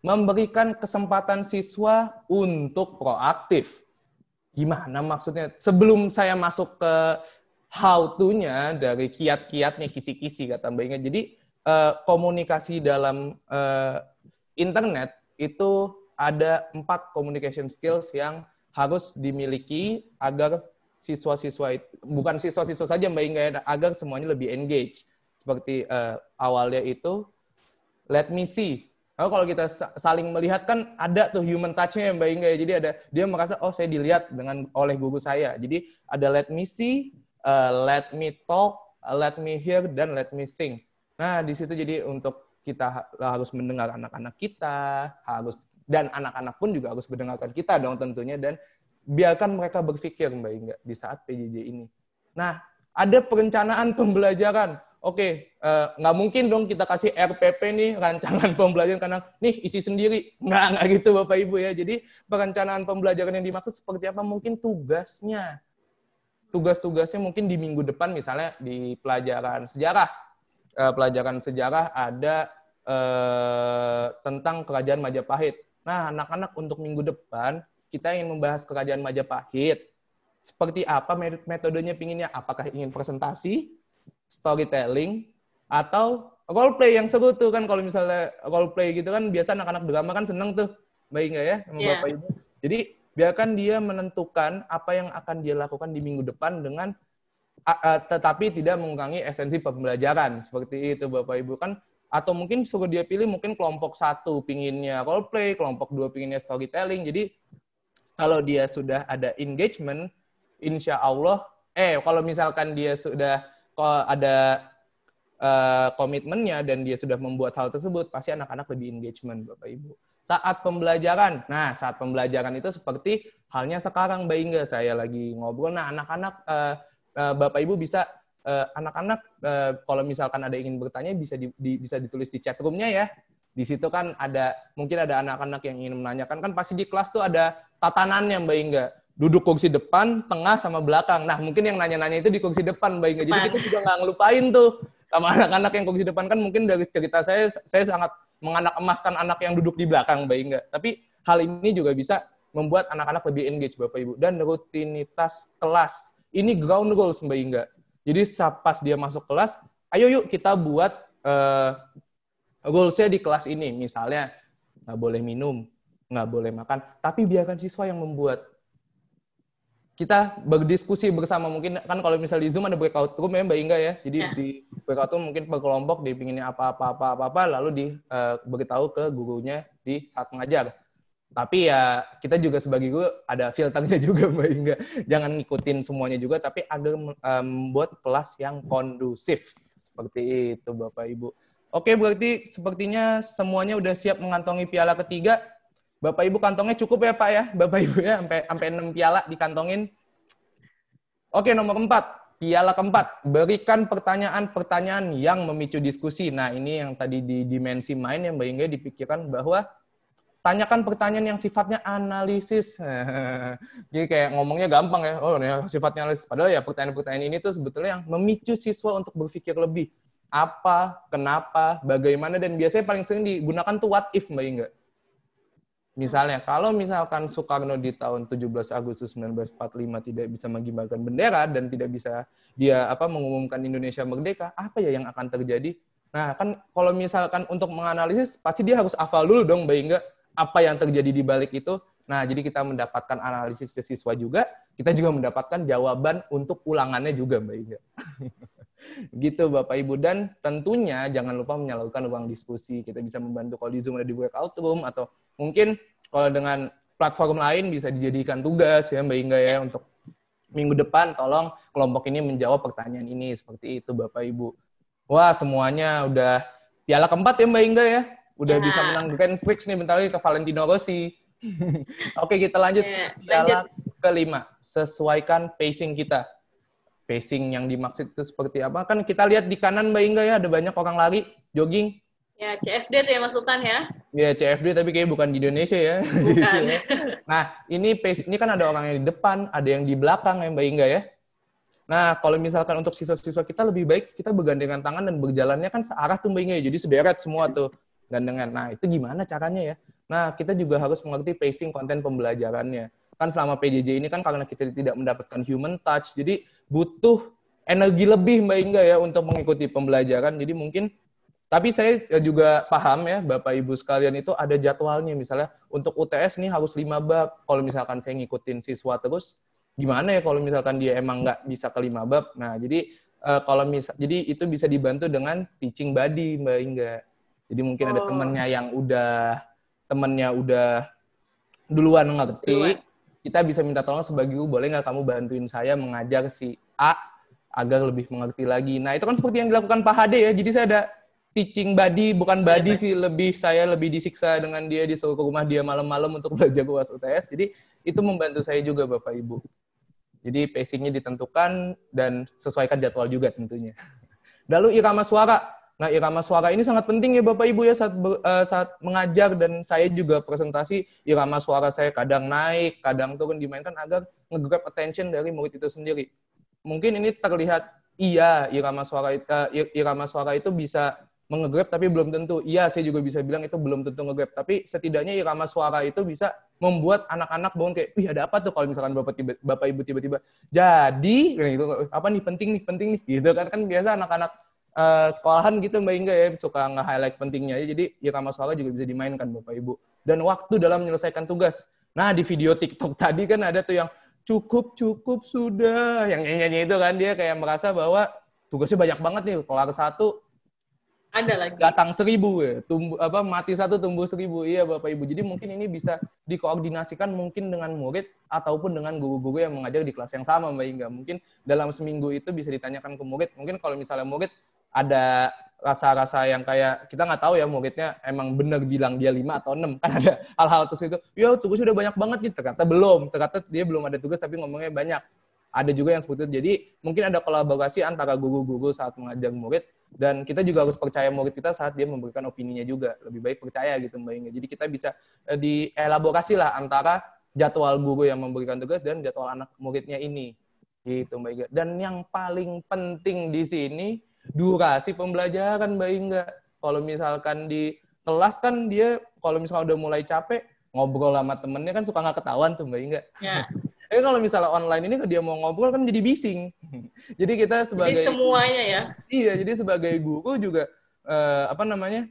memberikan kesempatan siswa untuk proaktif. Gimana maksudnya? Sebelum saya masuk ke how to-nya dari kiat-kiatnya kisi-kisi kata Mbak Inga. Jadi eh, komunikasi dalam eh, internet itu ada empat communication skills yang harus dimiliki agar siswa-siswa bukan siswa-siswa saja Mbak Inga ya, agar semuanya lebih engage. Seperti eh, awalnya itu let me see. Kalau kalau kita sa- saling melihat kan ada tuh human touch-nya ya Mbak Inga ya. Jadi ada dia merasa oh saya dilihat dengan oleh guru saya. Jadi ada let me see, uh, let me talk, uh, let me hear dan let me think. Nah, di situ jadi untuk kita ha- harus mendengar anak-anak kita, harus dan anak-anak pun juga harus mendengarkan kita dong tentunya dan biarkan mereka berpikir Mbak Inga di saat PJJ ini. Nah, ada perencanaan pembelajaran. Oke, eh, nggak mungkin dong kita kasih RPP nih rancangan pembelajaran karena nih isi sendiri. Nggak, nggak gitu Bapak Ibu ya. Jadi perencanaan pembelajaran yang dimaksud seperti apa? Mungkin tugasnya. Tugas-tugasnya mungkin di minggu depan misalnya di pelajaran sejarah. Eh, pelajaran sejarah ada eh, tentang kerajaan Majapahit. Nah, anak-anak untuk minggu depan kita ingin membahas kerajaan Majapahit. Seperti apa met- metodenya pinginnya? Apakah ingin presentasi, storytelling, atau role play yang seru tuh kan kalau misalnya role play gitu kan biasa anak-anak drama kan seneng tuh, Mbak Inga ya, sama Iya. Bapak Ibu. Jadi biarkan dia menentukan apa yang akan dia lakukan di minggu depan dengan tetapi tidak mengurangi esensi pembelajaran. Seperti itu Bapak Ibu. Kan atau mungkin suruh dia pilih mungkin kelompok satu pinginnya role play, kelompok dua pinginnya storytelling. Jadi kalau dia sudah ada engagement, insya Allah, eh kalau misalkan dia sudah ada eh, komitmennya dan dia sudah membuat hal tersebut, pasti anak-anak lebih engagement, Bapak Ibu. Saat pembelajaran, nah saat pembelajaran itu seperti halnya sekarang, Mbak Inga, saya lagi ngobrol, nah anak-anak, eh, eh, Bapak Ibu bisa, eh, anak-anak eh, kalau misalkan ada ingin bertanya bisa di, di- bisa ditulis di chat room-nya ya. Di situ kan ada, mungkin ada anak-anak yang ingin menanyakan, kan pasti di kelas tuh ada tatanannya, Mbak Inga. Duduk kursi depan, tengah, sama belakang. Nah, mungkin yang nanya-nanya itu di kursi depan, Mbak Inga. Jadi kita juga nggak ngelupain tuh sama anak-anak yang kursi depan kan mungkin dari cerita saya saya sangat menganak emaskan anak yang duduk di belakang Mbak Inga. Tapi hal ini juga bisa membuat anak-anak lebih engage Bapak Ibu dan rutinitas kelas. Ini ground rules Mbak Inga. Jadi pas dia masuk kelas, ayo yuk kita buat eh, rules-nya di kelas ini. Misalnya nggak boleh minum, nggak boleh makan, tapi biarkan siswa yang membuat kita berdiskusi bersama mungkin kan kalau misalnya di Zoom ada breakout room ya Mbak Inga ya. Jadi Ya. di breakout room mungkin per kelompok dia pinginnya apa-apa apa apa lalu diberitahu ke gurunya di saat mengajar. Tapi ya kita juga sebagai guru ada filternya juga Mbak Inga. Jangan ngikutin semuanya juga tapi agar eh, membuat kelas yang kondusif. Seperti itu Bapak Ibu. Oke, berarti sepertinya semuanya udah siap mengantongi piala ketiga. Bapak Ibu kantongnya cukup ya Pak ya, Bapak Ibu ya, sampai sampai 6 piala dikantongin. Oke, nomor empat, piala keempat, berikan pertanyaan-pertanyaan yang memicu diskusi. Nah, ini yang tadi di dimensi main yang Mbak Inga dipikirkan bahwa tanyakan pertanyaan yang sifatnya analisis. Jadi kayak ngomongnya gampang ya, oh ini sifatnya analisis. Padahal ya pertanyaan-pertanyaan ini tuh sebetulnya yang memicu siswa untuk berpikir lebih. Apa, kenapa, bagaimana, dan biasanya paling sering digunakan tuh what if Mbak Inga. Misalnya, kalau misalkan Soekarno di tahun 17 Agustus 1945 tidak bisa mengibarkan bendera dan tidak bisa dia apa mengumumkan Indonesia merdeka, apa ya yang akan terjadi? Nah, kan kalau misalkan untuk menganalisis, pasti dia harus hafal dulu dong, Mbak Inga, apa yang terjadi di balik itu. Nah, jadi kita mendapatkan analisis siswa juga, kita juga mendapatkan jawaban untuk ulangannya juga, Mbak Inga. gitu Bapak Ibu dan tentunya jangan lupa menyalurkan ruang diskusi kita bisa membantu kalau di Zoom ada di breakout room atau mungkin kalau dengan platform lain bisa dijadikan tugas ya Mbak Inga ya untuk minggu depan tolong kelompok ini menjawab pertanyaan ini seperti itu Bapak Ibu wah semuanya udah piala keempat ya Mbak Inga ya udah Ya. bisa menang Grand Prix nih bentar lagi ke Valentino Rossi oke kita lanjut ke piala kelima sesuaikan pacing kita pacing yang dimaksud itu seperti apa? Kan kita lihat di kanan Mbak Inga ya, ada banyak orang lari, jogging. Ya, CFD tuh ya Mas Sultan ya. Ya CFD tapi kayak bukan di Indonesia ya. Bukan. ya. Nah, ini pace, ini kan ada orang yang di depan, ada yang di belakang ya Mbak Inga ya. Nah, kalau misalkan untuk siswa-siswa kita lebih baik kita bergandengan tangan dan berjalannya kan searah tuh Mbak Inga ya. Jadi sederet semua tuh. Dan dengan nah itu gimana caranya ya? Nah, kita juga harus mengerti pacing konten pembelajarannya. Kan selama PJJ ini kan karena kita tidak mendapatkan human touch, jadi butuh energi lebih Mbak Inga ya untuk mengikuti pembelajaran. Jadi mungkin tapi saya juga paham ya, Bapak Ibu sekalian itu ada jadwalnya. Misalnya untuk UTS nih harus lima bab. Kalau misalkan saya ngikutin siswa terus, gimana ya kalau misalkan dia emang nggak bisa ke lima bab? Nah, jadi eh, kalau misal, jadi itu bisa dibantu dengan teaching buddy, Mbak Inga. Jadi mungkin ada Oh. temennya yang udah temennya udah duluan ngerti, Duluan. kita bisa minta tolong sebagai guru, boleh nggak kamu bantuin saya mengajar si A agar lebih mengerti lagi. Nah, itu kan seperti yang dilakukan Pak Hade ya. Jadi saya ada teaching buddy, bukan buddy Iya, sih, lebih saya lebih disiksa dengan dia disuruh ke rumah dia malam-malam untuk belajar UAS UTS. Jadi itu membantu saya juga Bapak Ibu. Jadi pacingnya ditentukan dan sesuaikan jadwal juga tentunya. Lalu irama suara. Nah, irama suara ini sangat penting ya Bapak Ibu ya saat eh, saat mengajar dan saya juga presentasi irama suara saya kadang naik, kadang turun dimainkan agar nge-grab attention dari murid itu sendiri. Mungkin ini terlihat iya irama suara it- eh, ir- irama suara itu bisa mengegrab tapi belum tentu. Iya, saya juga bisa bilang itu belum tentu ngegrab, tapi setidaknya irama suara itu bisa membuat anak-anak bangun kayak, "Wih, ada apa tuh kalau misalkan Bapak tiba, Bapak Ibu tiba-tiba jadi gitu, apa nih penting nih, penting nih." Gitu kan kan biasa anak-anak eh, sekolahan gitu Mbak Inga ya suka nge-highlight pentingnya aja. Jadi irama suara juga bisa dimainkan Bapak Ibu. Dan waktu dalam menyelesaikan tugas. Nah, di video TikTok tadi kan ada tuh yang cukup cukup sudah yang nyanyi itu kan dia kayak merasa bahwa tugasnya banyak banget nih kelar satu Ada lagi. datang seribu ya tumbuh apa mati satu tumbuh seribu iya bapak ibu jadi mungkin ini bisa dikoordinasikan mungkin dengan murid ataupun dengan guru-guru yang mengajar di kelas yang sama mbak Inga mungkin dalam seminggu itu bisa ditanyakan ke murid mungkin kalau misalnya murid ada rasa-rasa yang kayak kita nggak tahu ya muridnya emang bener bilang dia lima atau enam. Kan ada hal-hal terus itu ya tugasnya udah banyak banget gitu. Ternyata belum. Ternyata dia belum ada tugas tapi ngomongnya banyak. Ada juga yang seperti itu. Jadi mungkin ada kolaborasi antara guru-guru saat mengajar murid dan kita juga harus percaya murid kita saat dia memberikan opininya juga. Lebih baik percaya gitu mbak Inga jadi kita bisa eh, dielaborasi lah antara jadwal guru yang memberikan tugas dan jadwal anak muridnya ini. Gitu mbak Inga dan yang paling penting di sini durasi pembelajaran mbak Inga kalau misalkan di kelas kan dia kalau misalnya udah mulai capek ngobrol sama temennya kan suka nggak ketahuan tuh mbak Inga Ya. tapi kalau misalnya online ini dia mau ngobrol kan jadi bising jadi kita Jadi sebagai semuanya ya. Iya, jadi sebagai guru juga eh, apa namanya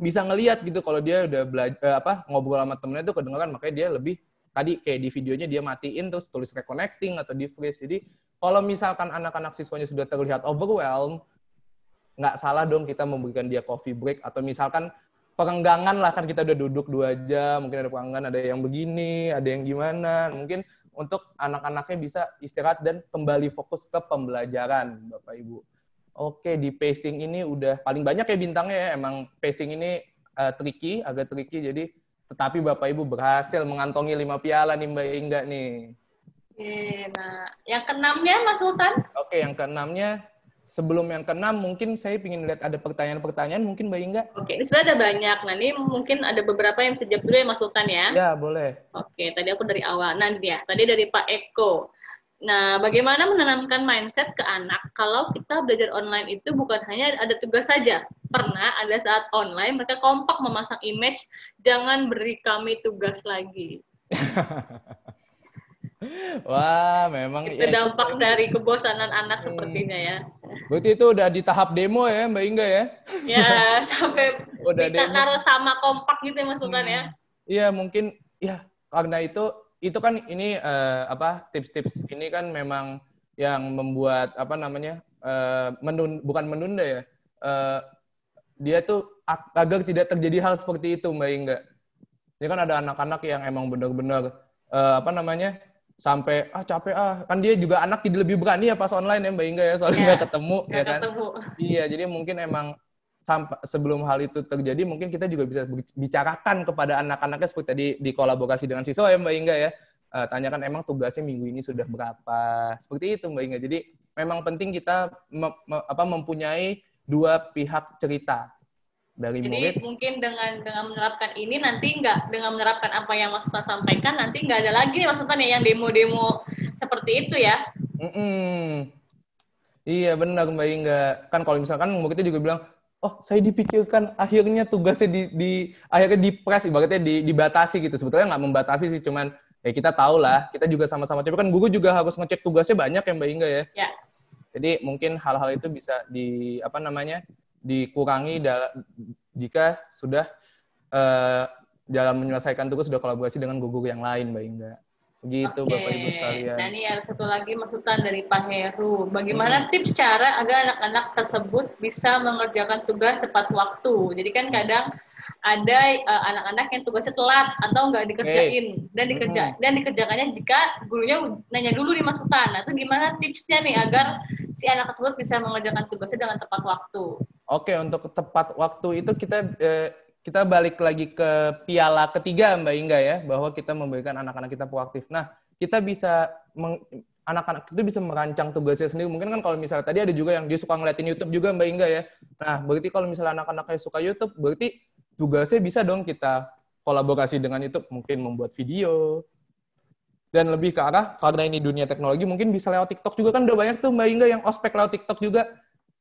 bisa ngelihat gitu kalau dia udah belajar apa ngobrol sama temennya itu kedengeran makanya dia lebih tadi kayak di videonya dia matiin terus tulis reconnecting atau di freeze. Jadi kalau misalkan anak-anak siswanya sudah terlihat overwhelmed, nggak salah dong kita memberikan dia coffee break atau misalkan perenggangan lah kan kita udah duduk dua jam mungkin ada perenggangan ada yang begini ada yang gimana. Mungkin untuk anak-anaknya bisa istirahat dan kembali fokus ke pembelajaran bapak ibu. Oke di pacing ini udah paling banyak ya bintangnya ya. Emang pacing ini eh, tricky agak tricky. Jadi tetapi bapak ibu berhasil mengantongi lima piala nih mbak Inga nih Oke, nah yang keenamnya Mas Sultan? oke yang keenamnya sebelum yang keenam mungkin saya ingin lihat ada pertanyaan-pertanyaan mungkin mbak Inga Oke, ini sudah ada banyak. Nah, ini mungkin ada beberapa yang jawab dulu ya Mas Sultan ya. ya boleh Oke, tadi aku dari awal. Nah, dia. Tadi dari Pak Eko. Nah, bagaimana menanamkan mindset ke anak kalau kita belajar online itu bukan hanya ada tugas saja. Pernah ada saat online mereka kompak memasang image, jangan beri kami tugas lagi. Wah, memang Itu ya, dampak dari kebosanan anak sepertinya ya. Berarti itu udah di tahap demo ya, Mbak Inga ya? Ya, sampai Udah kita demo. naruh sama kompak gitu ya Mas Sultan ya. Iya, mungkin ya karena itu itu kan ini eh, apa tips-tips ini kan memang yang membuat apa namanya eh, menun bukan menunda ya. eh, dia tuh ag- agar tidak terjadi hal seperti itu, Mbak Inga. Ini kan ada anak-anak yang emang benar-benar eh, apa namanya sampai ah capek ah kan dia juga anak jadi lebih berani ya pas online ya Mbak Inga ya soalnya Iya. nggak ketemu ya Nggak kan. ketemu. Iya, jadi mungkin emang sampai sebelum hal itu terjadi, mungkin kita juga bisa bicarakan kepada anak-anaknya seperti tadi di kolaborasi dengan siswa ya Mbak Inga ya. Eh, tanyakan emang tugasnya minggu ini sudah berapa. Seperti itu Mbak Inga. Jadi memang penting kita me- me- apa, mempunyai dua pihak cerita dari Jadi murid. mungkin dengan dengan menerapkan ini nanti nggak dengan menerapkan apa yang Mas Sultan sampaikan nanti nggak ada lagi nih Mas Sultan ya yang demo-demo seperti itu ya. Mm-mm. Iya benar Mbak Inga. Kan kalau misalkan muridnya juga bilang, oh saya dipikirkan akhirnya tugasnya di, di akhirnya dipres ibaratnya di, dibatasi gitu sebetulnya nggak membatasi sih cuman ya kita tahu lah kita juga sama-sama cewek kan guru juga harus ngecek tugasnya banyak ya mbak Inga ya Ya. jadi mungkin hal-hal itu bisa di apa namanya dikurangi jika sudah eh, dalam menyelesaikan tugas sudah kolaborasi dengan guru yang lain mbak Inga begitu Oke. bapak ibu sekalian Nah ini ada satu lagi masukan dari Pak Heru. Hmm. Bagaimana tips cara agar anak-anak tersebut bisa mengerjakan tugas tepat waktu? Jadi kan kadang ada eh, anak-anak yang tugasnya telat atau nggak dikerjain dan dikerja Hmm. dan dikerjakannya jika gurunya nanya dulu di masukan. Nah itu gimana tipsnya nih agar si anak tersebut bisa mengerjakan tugasnya dengan tepat waktu? Oke, untuk tepat waktu itu kita eh, kita balik lagi ke piala ketiga Mbak Inga ya, bahwa kita memberikan anak-anak kita proaktif. Nah, kita bisa anak-anak itu bisa merancang tugasnya sendiri. Mungkin kan kalau misalnya tadi ada juga yang dia suka ngeliatin YouTube juga Mbak Inga ya. Nah, berarti kalau misalnya anak-anaknya suka YouTube, berarti tugasnya bisa dong kita kolaborasi dengan YouTube, mungkin membuat video, dan lebih ke arah karena ini dunia teknologi mungkin bisa lewat TikTok juga kan udah banyak tuh Mbak Inga yang ospek lewat TikTok juga.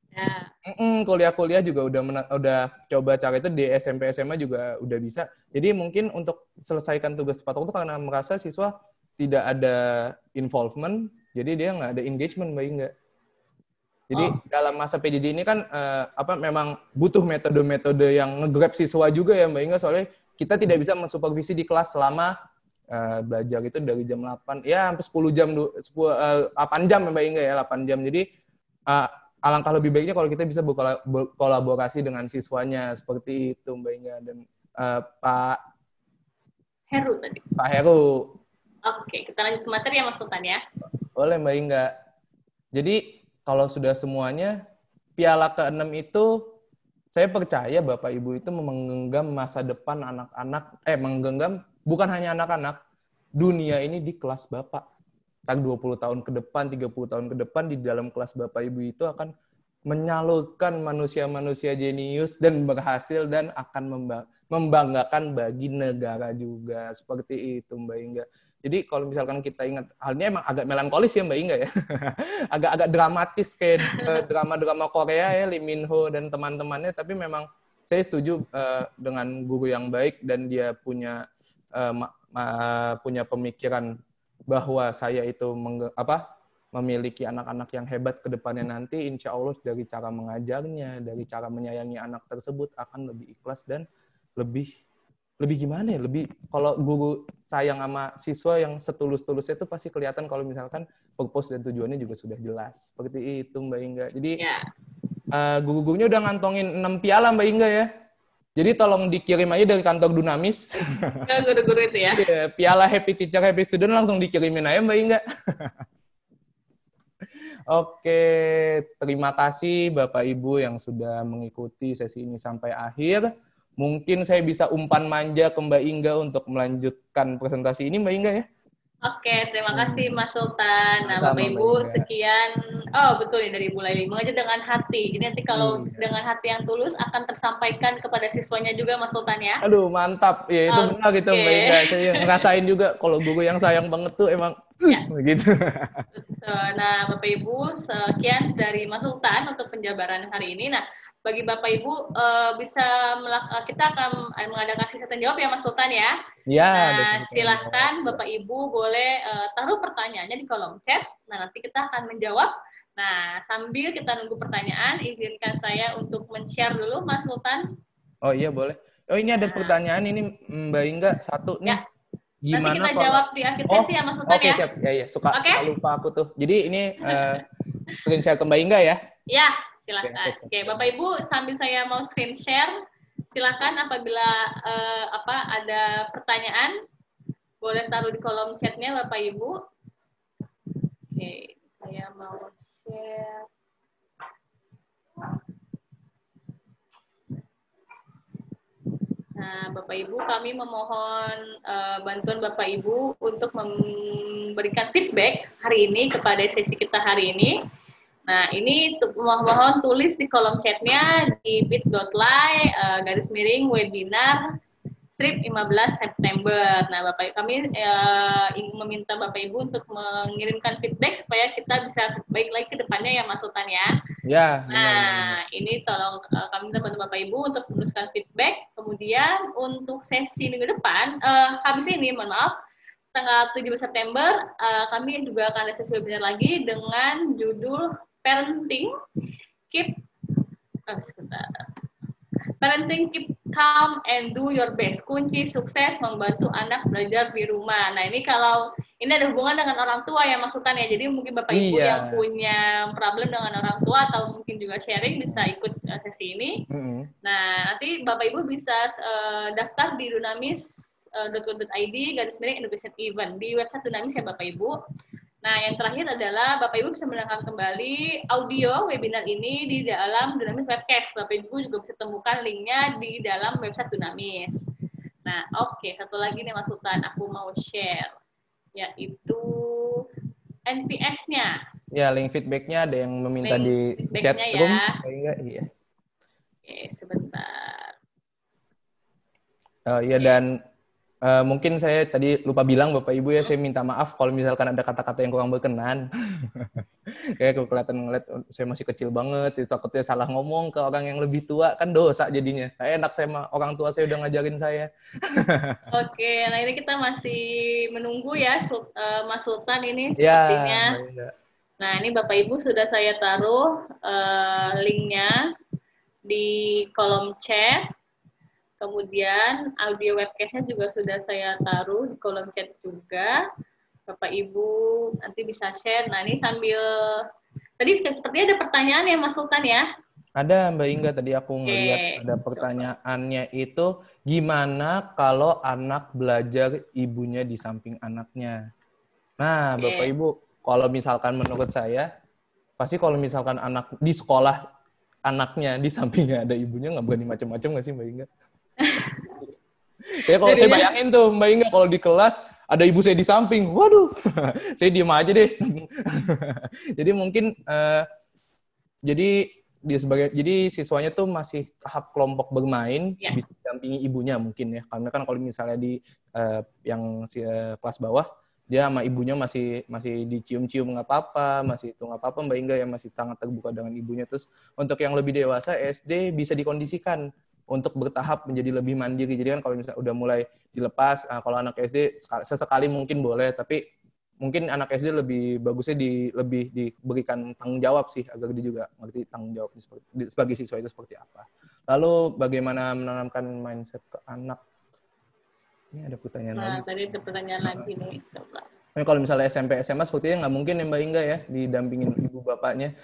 Ya, Mm-mm, kuliah-kuliah juga udah mena- udah coba cara itu di SMP SMA juga udah bisa. Jadi mungkin untuk selesaikan tugas tepat waktu karena merasa siswa tidak ada involvement, jadi dia nggak ada engagement mbak Inga. Jadi Oh. dalam masa PJJ ini kan eh, apa memang butuh metode-metode yang nge-grab siswa juga ya mbak Inga soalnya kita tidak bisa mensupervisi di kelas selama eh, belajar itu dari jam 8 ya sampai 10 jam du- 10, eh, 8 jam ya mbak Inga ya 8 jam. Jadi eh, alangkah lebih baiknya kalau kita bisa berkola- berkolaborasi dengan siswanya seperti itu Mbak Inga dan eh, Pak Heru tadi. Pak Heru. Oke, kita lanjut ke materi ya Mas Sultan ya. Boleh Mbak Inga. Jadi kalau sudah semuanya piala ke-6 itu saya percaya Bapak Ibu itu menggenggam masa depan anak-anak eh menggenggam bukan hanya anak-anak dunia ini di kelas Bapak. Tak 20 tahun ke depan, 30 tahun ke depan di dalam kelas Bapak Ibu itu akan menyalurkan manusia-manusia jenius dan berhasil dan akan memba- membanggakan bagi negara juga. Seperti itu Mbak Inga. Jadi kalau misalkan kita ingat, hal ini emang agak melankolis ya Mbak Inga ya. Agak-agak dramatis kayak eh, drama-drama Korea ya, Lee Min Ho dan teman-temannya. Tapi memang saya setuju eh, dengan guru yang baik dan dia punya ma- punya pemikiran bahwa saya itu mengge- apa memiliki anak-anak yang hebat ke depannya nanti, insya Allah dari cara mengajarnya, dari cara menyayangi anak tersebut akan lebih ikhlas dan lebih lebih gimana ya? Lebih kalau guru sayang sama siswa yang setulus-tulusnya itu pasti kelihatan kalau misalkan purpose dan tujuannya juga sudah jelas. Seperti itu Mbak Inga. Jadi Ya. eh, guru-gurunya udah ngantongin 6 piala Mbak Inga ya. Jadi tolong dikirim aja dari kantor Dunamis. Ke guru-guru itu ya. Iya, piala Happy Teacher Happy Student langsung dikirimin aja Mbak Inga. Oke, terima kasih Bapak Ibu yang sudah mengikuti sesi ini sampai akhir. Mungkin saya bisa umpan manja ke Mbak Inga untuk melanjutkan presentasi ini Mbak Inga ya. Oke, terima kasih Mas Sultan. Nah, Bapak Ibu, sekian. Oh, betul nih dari Ibu Laili. Mengajar dengan hati. Jadi nanti kalau Iya. dengan hati yang tulus akan tersampaikan kepada siswanya juga Mas Sultan ya. Aduh, mantap. Ya itu Oke. benar gitu Mbak Inga. Saya ngerasain juga kalau guru yang sayang banget tuh emang Ya. begitu. So, Nah, Bapak Ibu, sekian dari Mas Sultan untuk penjabaran hari ini. Nah, bagi Bapak Ibu eh, bisa melak- eh, kita akan mengadakan sesi tanya jawab ya Mas Sultan ya. Ya, ada Nah, silahkan Bapak Ibu boleh eh, taruh pertanyaannya di kolom chat. Nah, nanti kita akan menjawab. Nah, sambil kita nunggu pertanyaan, izinkan saya untuk men-share dulu Mas Sultan. Oh iya boleh. Oh ini ada Nah. pertanyaan ini Mbak Inga satu nih. Ya. nanti Gimana kita kalau jawab di akhir Oh, sesi ya Mas Sultan Oke ya. siap, ya ya suka, Oke. suka lupa aku tuh. Jadi ini eh, screen share ke Mbak Inga ya. Ya, silakan. Oke, Oke, Bapak Ibu sambil saya mau screen share, silakan apabila eh, apa ada pertanyaan boleh taruh di kolom chatnya Bapak Ibu. Oke, saya mau Nah, Bapak Ibu, kami memohon eh, bantuan Bapak Ibu untuk memberikan feedback hari ini kepada sesi kita hari ini. Nah, ini tu- mohon tulis di kolom chatnya di bit.ly eh, garis miring webinar trip 15 September. Nah, Bapak kami ingin meminta Bapak Ibu untuk mengirimkan feedback supaya kita bisa baik lagi ke depannya ya Mas Sultan ya. Ya, benar, benar. Nah, ini tolong eh, kami minta bantu Bapak Ibu untuk menuliskan feedback. Kemudian untuk sesi minggu depan, eh, Kamis ini, mohon maaf, tanggal 17 September, eh, kami juga akan ada sesi webinar lagi dengan judul Parenting Keep, oh, sebentar. Parenting keep calm and do your best. Kunci sukses membantu anak belajar di rumah. Nah, ini kalau ini ada hubungan dengan orang tua ya Mas Sultan ya. Jadi mungkin Bapak Ibu Iya. yang punya problem dengan orang tua atau mungkin juga sharing bisa ikut uh, sesi ini. Mm-mm. Nah, nanti Bapak Ibu bisa uh, daftar di dunamis.co.id garis miring education event di website Dunamis ya Bapak Ibu. Nah, yang terakhir adalah Bapak Ibu bisa mendengarkan kembali audio webinar ini di dalam Dunamis Webcast. Bapak Ibu juga bisa temukan linknya di dalam website Dunamis. Nah, oke, satu lagi nih Mas Sultan, aku mau share, yaitu NPS-nya. Ya, link feedbacknya ada yang meminta Link di chat ya. room. Enggak? Iya. Oke, sebentar. Eh, ya dan eh, mungkin saya tadi lupa bilang Bapak Ibu ya, saya minta maaf kalau misalkan ada kata-kata yang kurang berkenan. Kayak kelihatan ngeliat oh, saya masih kecil banget, itu takutnya salah ngomong ke orang yang lebih tua, kan dosa jadinya. Nah, enak saya mah, orang tua saya udah ngajarin saya. Oke, nah ini kita masih menunggu ya Sul- eh, Mas Sultan ini Ya, sepertinya. Indah. Nah, ini Bapak Ibu sudah saya taruh eh, linknya di kolom chat. Kemudian audio webcastnya juga sudah saya taruh di kolom chat juga. Bapak Ibu nanti bisa share. Nah, ini sambil tadi sepertinya ada pertanyaan ya Mas Sultan ya. Ada Mbak Inga tadi aku Oke, ngeliat ada pertanyaannya itu gimana kalau anak belajar ibunya di samping anaknya. Nah, Oke. Bapak Ibu, kalau misalkan menurut saya pasti kalau misalkan anak di sekolah anaknya di sampingnya ada ibunya nggak berani macam-macam nggak sih Mbak Inga? Kayak kalau saya Jadinya- bayangin tuh Mbak Inga kalau di kelas ada ibu saya di samping, waduh, saya diem aja deh. Jadi mungkin eh, jadi dia sebagai jadi siswanya tuh masih tahap kelompok bermain Ya. bisa didampingi ibunya mungkin ya. Karena kan kalau misalnya di eh, yang si, eh, kelas bawah dia sama ibunya masih masih dicium-cium nggak apa-apa masih itu nggak apa-apa mbak Inga yang masih sangat terbuka dengan ibunya. Terus untuk yang lebih dewasa SD bisa dikondisikan untuk bertahap menjadi lebih mandiri jadi kan kalau misalnya udah mulai dilepas ah, kalau anak SD sekali- sesekali mungkin boleh tapi mungkin anak SD lebih bagusnya di lebih diberikan tanggung jawab sih agar dia juga ngerti tanggung jawab seperti sebagai siswa itu seperti apa. Lalu bagaimana menanamkan mindset ke anak? Ini ada pertanyaan Nah, lagi. tadi ada pertanyaan lagi nih. Coba. Ini kalau misalnya SMP SMA sepertinya nggak mungkin ya Mbak Inga ya didampingin ibu bapaknya.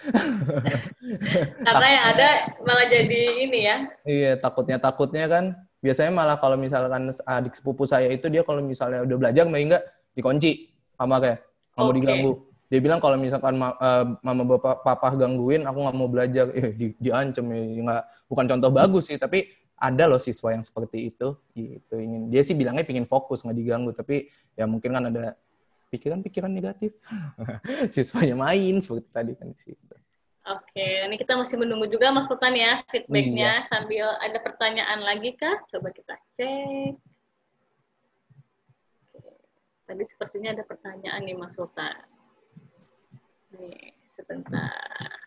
Karena yang ada malah jadi ini ya. Iya, takutnya takutnya kan biasanya malah kalau misalkan adik sepupu saya itu dia kalau misalnya udah belajar Mbak Inga dikunci sama kayak nggak mau Oke. diganggu. Dia bilang kalau misalkan ma- eh, mama bapak papa gangguin aku nggak mau belajar, eh di, diancam ya nggak bukan contoh bagus sih tapi ada loh siswa yang seperti itu gitu ingin dia sih bilangnya pingin fokus nggak diganggu tapi ya mungkin kan ada pikiran-pikiran negatif siswanya main seperti tadi kan sih Oke, ini kita masih menunggu juga Mas Sultan ya Iya. feedbacknya sambil ada pertanyaan lagi kah? Coba kita cek. Oke. Tadi sepertinya ada pertanyaan nih Mas Sultan. Nih, sebentar.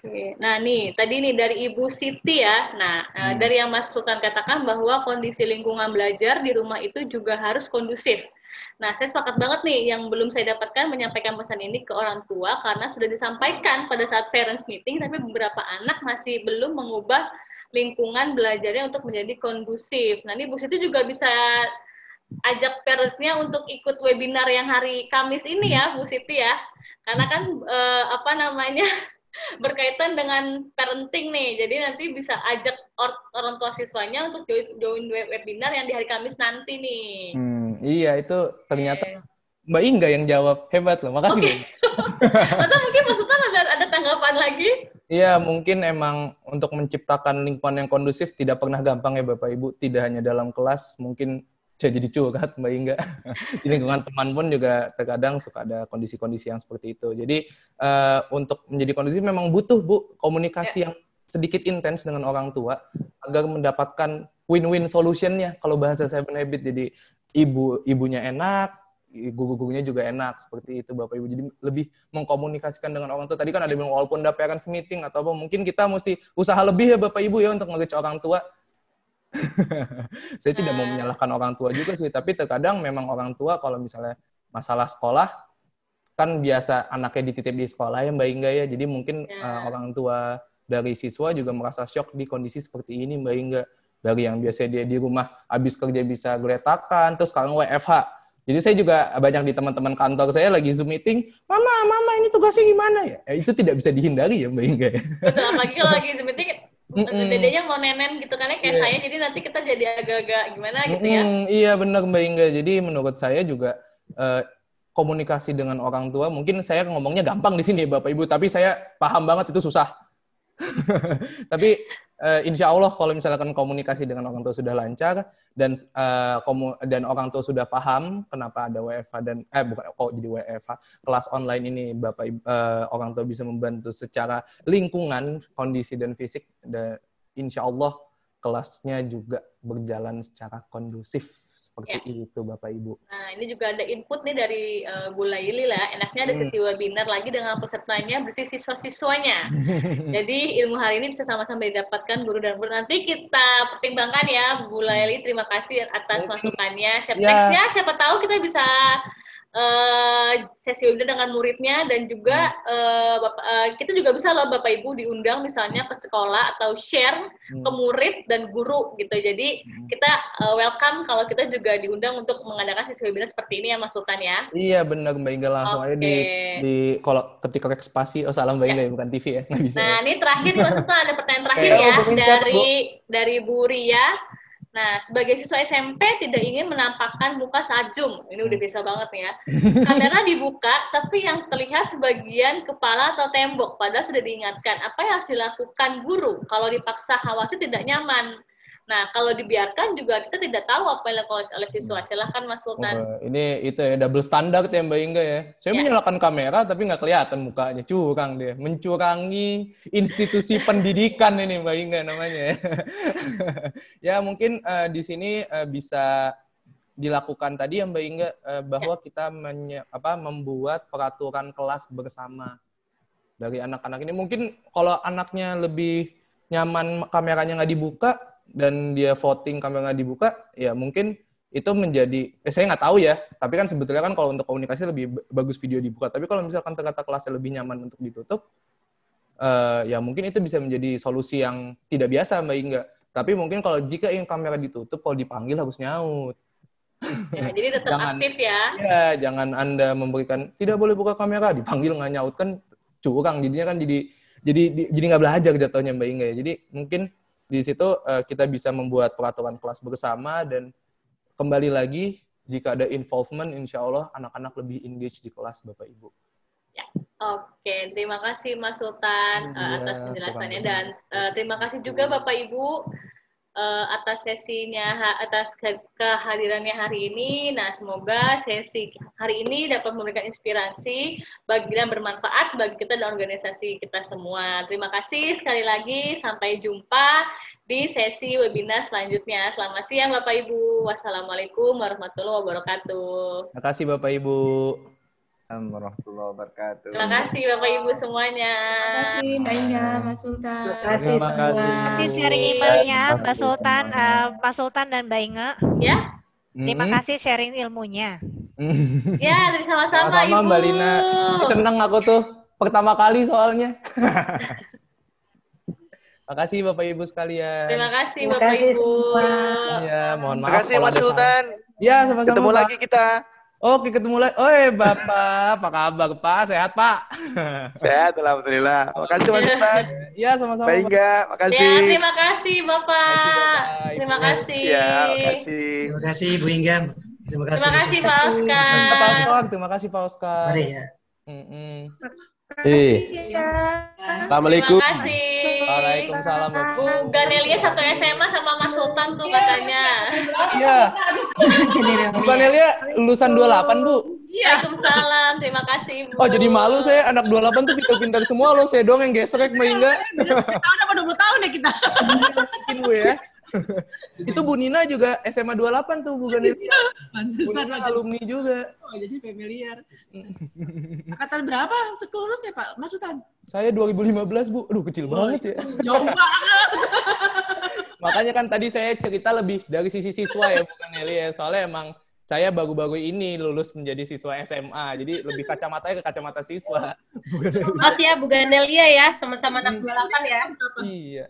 Oke, nah nih tadi nih dari Ibu Siti ya. Nah, eh, Hmm. dari yang Mas Sultan katakan bahwa kondisi lingkungan belajar di rumah itu juga harus kondusif. Nah, saya sepakat banget nih yang belum saya dapatkan menyampaikan pesan ini ke orang tua karena sudah disampaikan pada saat parents meeting, tapi beberapa anak masih belum mengubah lingkungan belajarnya untuk menjadi kondusif. Nah, ini Bu Siti juga bisa ajak parents-nya untuk ikut webinar yang hari Kamis ini ya, Bu Siti ya. Karena kan eh, apa namanya berkaitan dengan parenting nih. Jadi nanti bisa ajak or- orang tua siswanya untuk join, join web- webinar yang di hari Kamis nanti nih. Hmm, iya itu ternyata Mbak Inga yang jawab hebat loh makasih Inga. Atau mungkin Sultan ada, ada tanggapan lagi? Iya, mungkin emang untuk menciptakan lingkungan yang kondusif tidak pernah gampang ya Bapak Ibu. Tidak hanya dalam kelas, mungkin jadi curhat Mbak Inga. Di lingkungan teman pun juga terkadang suka ada kondisi-kondisi yang seperti itu. Jadi eh, untuk menjadi kondusif memang butuh Bu komunikasi yang sedikit intens dengan orang tua agar mendapatkan win-win solutionnya kalau bahasa Seven Habit. Jadi ibu ibunya enak, guru-gurunya juga enak seperti itu Bapak Ibu. Jadi lebih mengkomunikasikan dengan orang tua. Tadi kan ada yang walaupun ada parents meeting atau apa, mungkin kita mesti usaha lebih ya Bapak Ibu ya untuk nge orang tua. Saya tidak mau Nah. menyalahkan orang tua juga sih, tapi terkadang memang orang tua kalau misalnya masalah sekolah kan biasa anaknya dititip di sekolah ya Mbak Inga ya. Jadi mungkin eh, orang tua dari siswa juga merasa shock di kondisi seperti ini Mbak Inga. Dari yang biasanya dia di rumah habis kerja bisa geletakan, terus sekarang WFH. Jadi saya juga banyak di teman-teman kantor saya lagi Zoom meeting, Mama, Mama ini tugasnya gimana ya? Ya, itu tidak bisa dihindari ya Mbak Inga. ya. Betul, apalagi kalau lagi seperti Mm-mm. dedenya mau nenen gitu kan ya kayak Iya. saya jadi nanti kita jadi agak-agak gimana gitu ya. Iya benar Mbak Inga. Jadi menurut saya juga eh, komunikasi dengan orang tua, mungkin saya ngomongnya gampang di sini Bapak Ibu, tapi saya paham banget itu susah. tapi eh, insya Allah kalau misalkan komunikasi dengan orang tua sudah lancar dan eh, komu- dan orang tua sudah paham kenapa ada WFH dan eh bukan kok jadi WFH kelas online ini Bapak eh, orang tua bisa membantu secara lingkungan kondisi dan fisik dan insya Allah kelasnya juga berjalan secara kondusif seperti itu Bapak Ibu. Nah, ini juga ada input nih dari eh, Bu Laili lah. Enaknya ada Hmm. sesi webinar lagi dengan pesertanya bersih siswa-siswanya. Jadi ilmu hari ini bisa sama-sama didapatkan guru dan guru. Nanti kita pertimbangkan ya, Bu Laili. Terima kasih atas masukannya. Siapa Ya. nextnya, siapa tahu kita bisa eh, sesi webinar dengan muridnya dan juga eh, Bapak, eh, kita juga bisa loh Bapak Ibu diundang misalnya ke sekolah atau share Hmm. ke murid dan guru gitu. Jadi kita eh, welcome kalau kita juga diundang untuk mengadakan sesi webinar seperti ini ya Mas Sultan ya. Iya benar Mbak Inga langsung aja di di kalau ketika spasi oh salah Mbak. Inga ya, bukan TV ya nggak bisa. Nah, ya. ini terakhir Mas Sultan ada pertanyaan terakhir ya Bu dari dari Bu Ria. Nah, sebagai siswa SMP tidak ingin menampakkan muka saat Zoom. Ini udah Hmm. biasa banget nih ya. Kamera dibuka, tapi yang terlihat sebagian kepala atau tembok. Padahal sudah diingatkan. Apa yang harus dilakukan guru kalau dipaksa khawatir tidak nyaman? Nah, kalau dibiarkan juga kita tidak tahu apa yang dilakukan oleh siswa. Silahkan Mas Sultan. Oh, ini itu ya double standar ya Mbak Inga ya. Saya Ya. menyalakan kamera tapi nggak kelihatan mukanya. Curang dia. Mencurangi institusi pendidikan ini Mbak Inga namanya ya. ya mungkin eh, di sini eh, bisa dilakukan tadi ya Mbak Inga eh, bahwa kita menye- apa, membuat peraturan kelas bersama dari anak-anak ini. Mungkin kalau anaknya lebih nyaman kameranya nggak dibuka dan dia voting kamera nggak dibuka, ya mungkin itu menjadi, eh, saya nggak tahu ya, tapi kan sebetulnya kan kalau untuk komunikasi lebih ba- bagus video dibuka. Tapi kalau misalkan ternyata kelasnya lebih nyaman untuk ditutup, eh, ya mungkin itu bisa menjadi solusi yang tidak biasa Mbak Inga. Tapi mungkin kalau jika ingin kamera ditutup, kalau dipanggil harus nyaut. Ya, jadi tetap Jangan. aktif ya. Ya, jangan Anda memberikan tidak boleh buka kamera, dipanggil nggak nyaut kan curang. Jadinya kan jadi jadi di- jadi nggak belajar jatuhnya Mbak Inga ya. Jadi mungkin di situ eh, kita bisa membuat peraturan kelas bersama dan kembali lagi jika ada involvement, insya Allah anak-anak lebih engage di kelas Bapak Ibu. Oke, terima kasih Mas Sultan Iya, atas penjelasannya. kurang dan eh, terima kasih juga Bapak Ibu eh, atas sesinya, atas ke- kehadirannya hari ini. Nah, semoga sesi hari ini dapat memberikan inspirasi bagi dan bermanfaat bagi kita dan organisasi kita semua. Terima kasih sekali lagi. Sampai jumpa di sesi webinar selanjutnya. Selamat siang Bapak Ibu. Wassalamualaikum warahmatullahi wabarakatuh. Terima kasih Bapak Ibu. Assalamualaikum warahmatullahi wabarakatuh. Terima kasih Bapak Ibu semuanya. Terima kasih Mbak Mas Sultan. Terima kasih Terima kasih. Terima kasih sharing Terima Mbak kasih Sultan, eh, Pak Sultan dan Mbak Inge. Ya, Terima kasih sharing ilmunya. ya, dari sama-sama Sama-sama Ibu. Mbak Lina. Seneng aku tuh pertama kali soalnya. Makasih Bapak Ibu sekalian. Terima kasih Terima Bapak kasih Ibu. semua. Iya, mohon maaf. Terima kasih Mas Sultan. Ya, sama-sama. Ketemu Pak. lagi kita. Oke, ketemu lagi. Oi, Bapak, apa kabar, Pak? Sehat, Pak? Sehat, Alhamdulillah. Makasih Mas Sultan. Iya, sama-sama. Mbak Pak. Inga, Ya, makasih. terima kasih Bapak. Terima kasih, Bapak, Terima Ibu. kasih. Ya, makasih. Terima kasih Bu Inga. Terima kasih. Terima kasih Pak Terima kasih, Pak Oscar. Oscar. Terima kasih, Pak Oscar. Mari ya. Mm-mm. Eh, Terima Assalamualaikum. kasih. Waalaikumsalam. Bu Ganelia satu SMA sama Mas Sultan tuh katanya. Iya. Bukan Elia lulusan 28, Bu? Waalaikumsalam. Terima kasih, Ibu. Oh, jadi malu saya anak 28 tuh pintar-pintar semua loh. Saya doang yang gesrek, Mbak Inga. Udah 10 tahun apa 20 tahun ya kita? Mungkin Bu ya. Itu Bu Nina juga SMA 28 tuh, bukan Bu Pantesan Nina aja. alumni juga. Oh, jadi familiar. Angkatan berapa sekelusnya, Pak? Masukan? Saya 2015, Bu. Aduh, kecil banget ya. Jauh banget. Makanya kan tadi saya cerita lebih dari sisi siswa ya, bukan Nelly ya. Soalnya emang saya baru-baru ini lulus menjadi siswa SMA. Jadi lebih kacamatanya ke kacamata siswa. Bukan. Mas ya, Bu Ganelia ya, sama-sama anak 28 ya. Iya.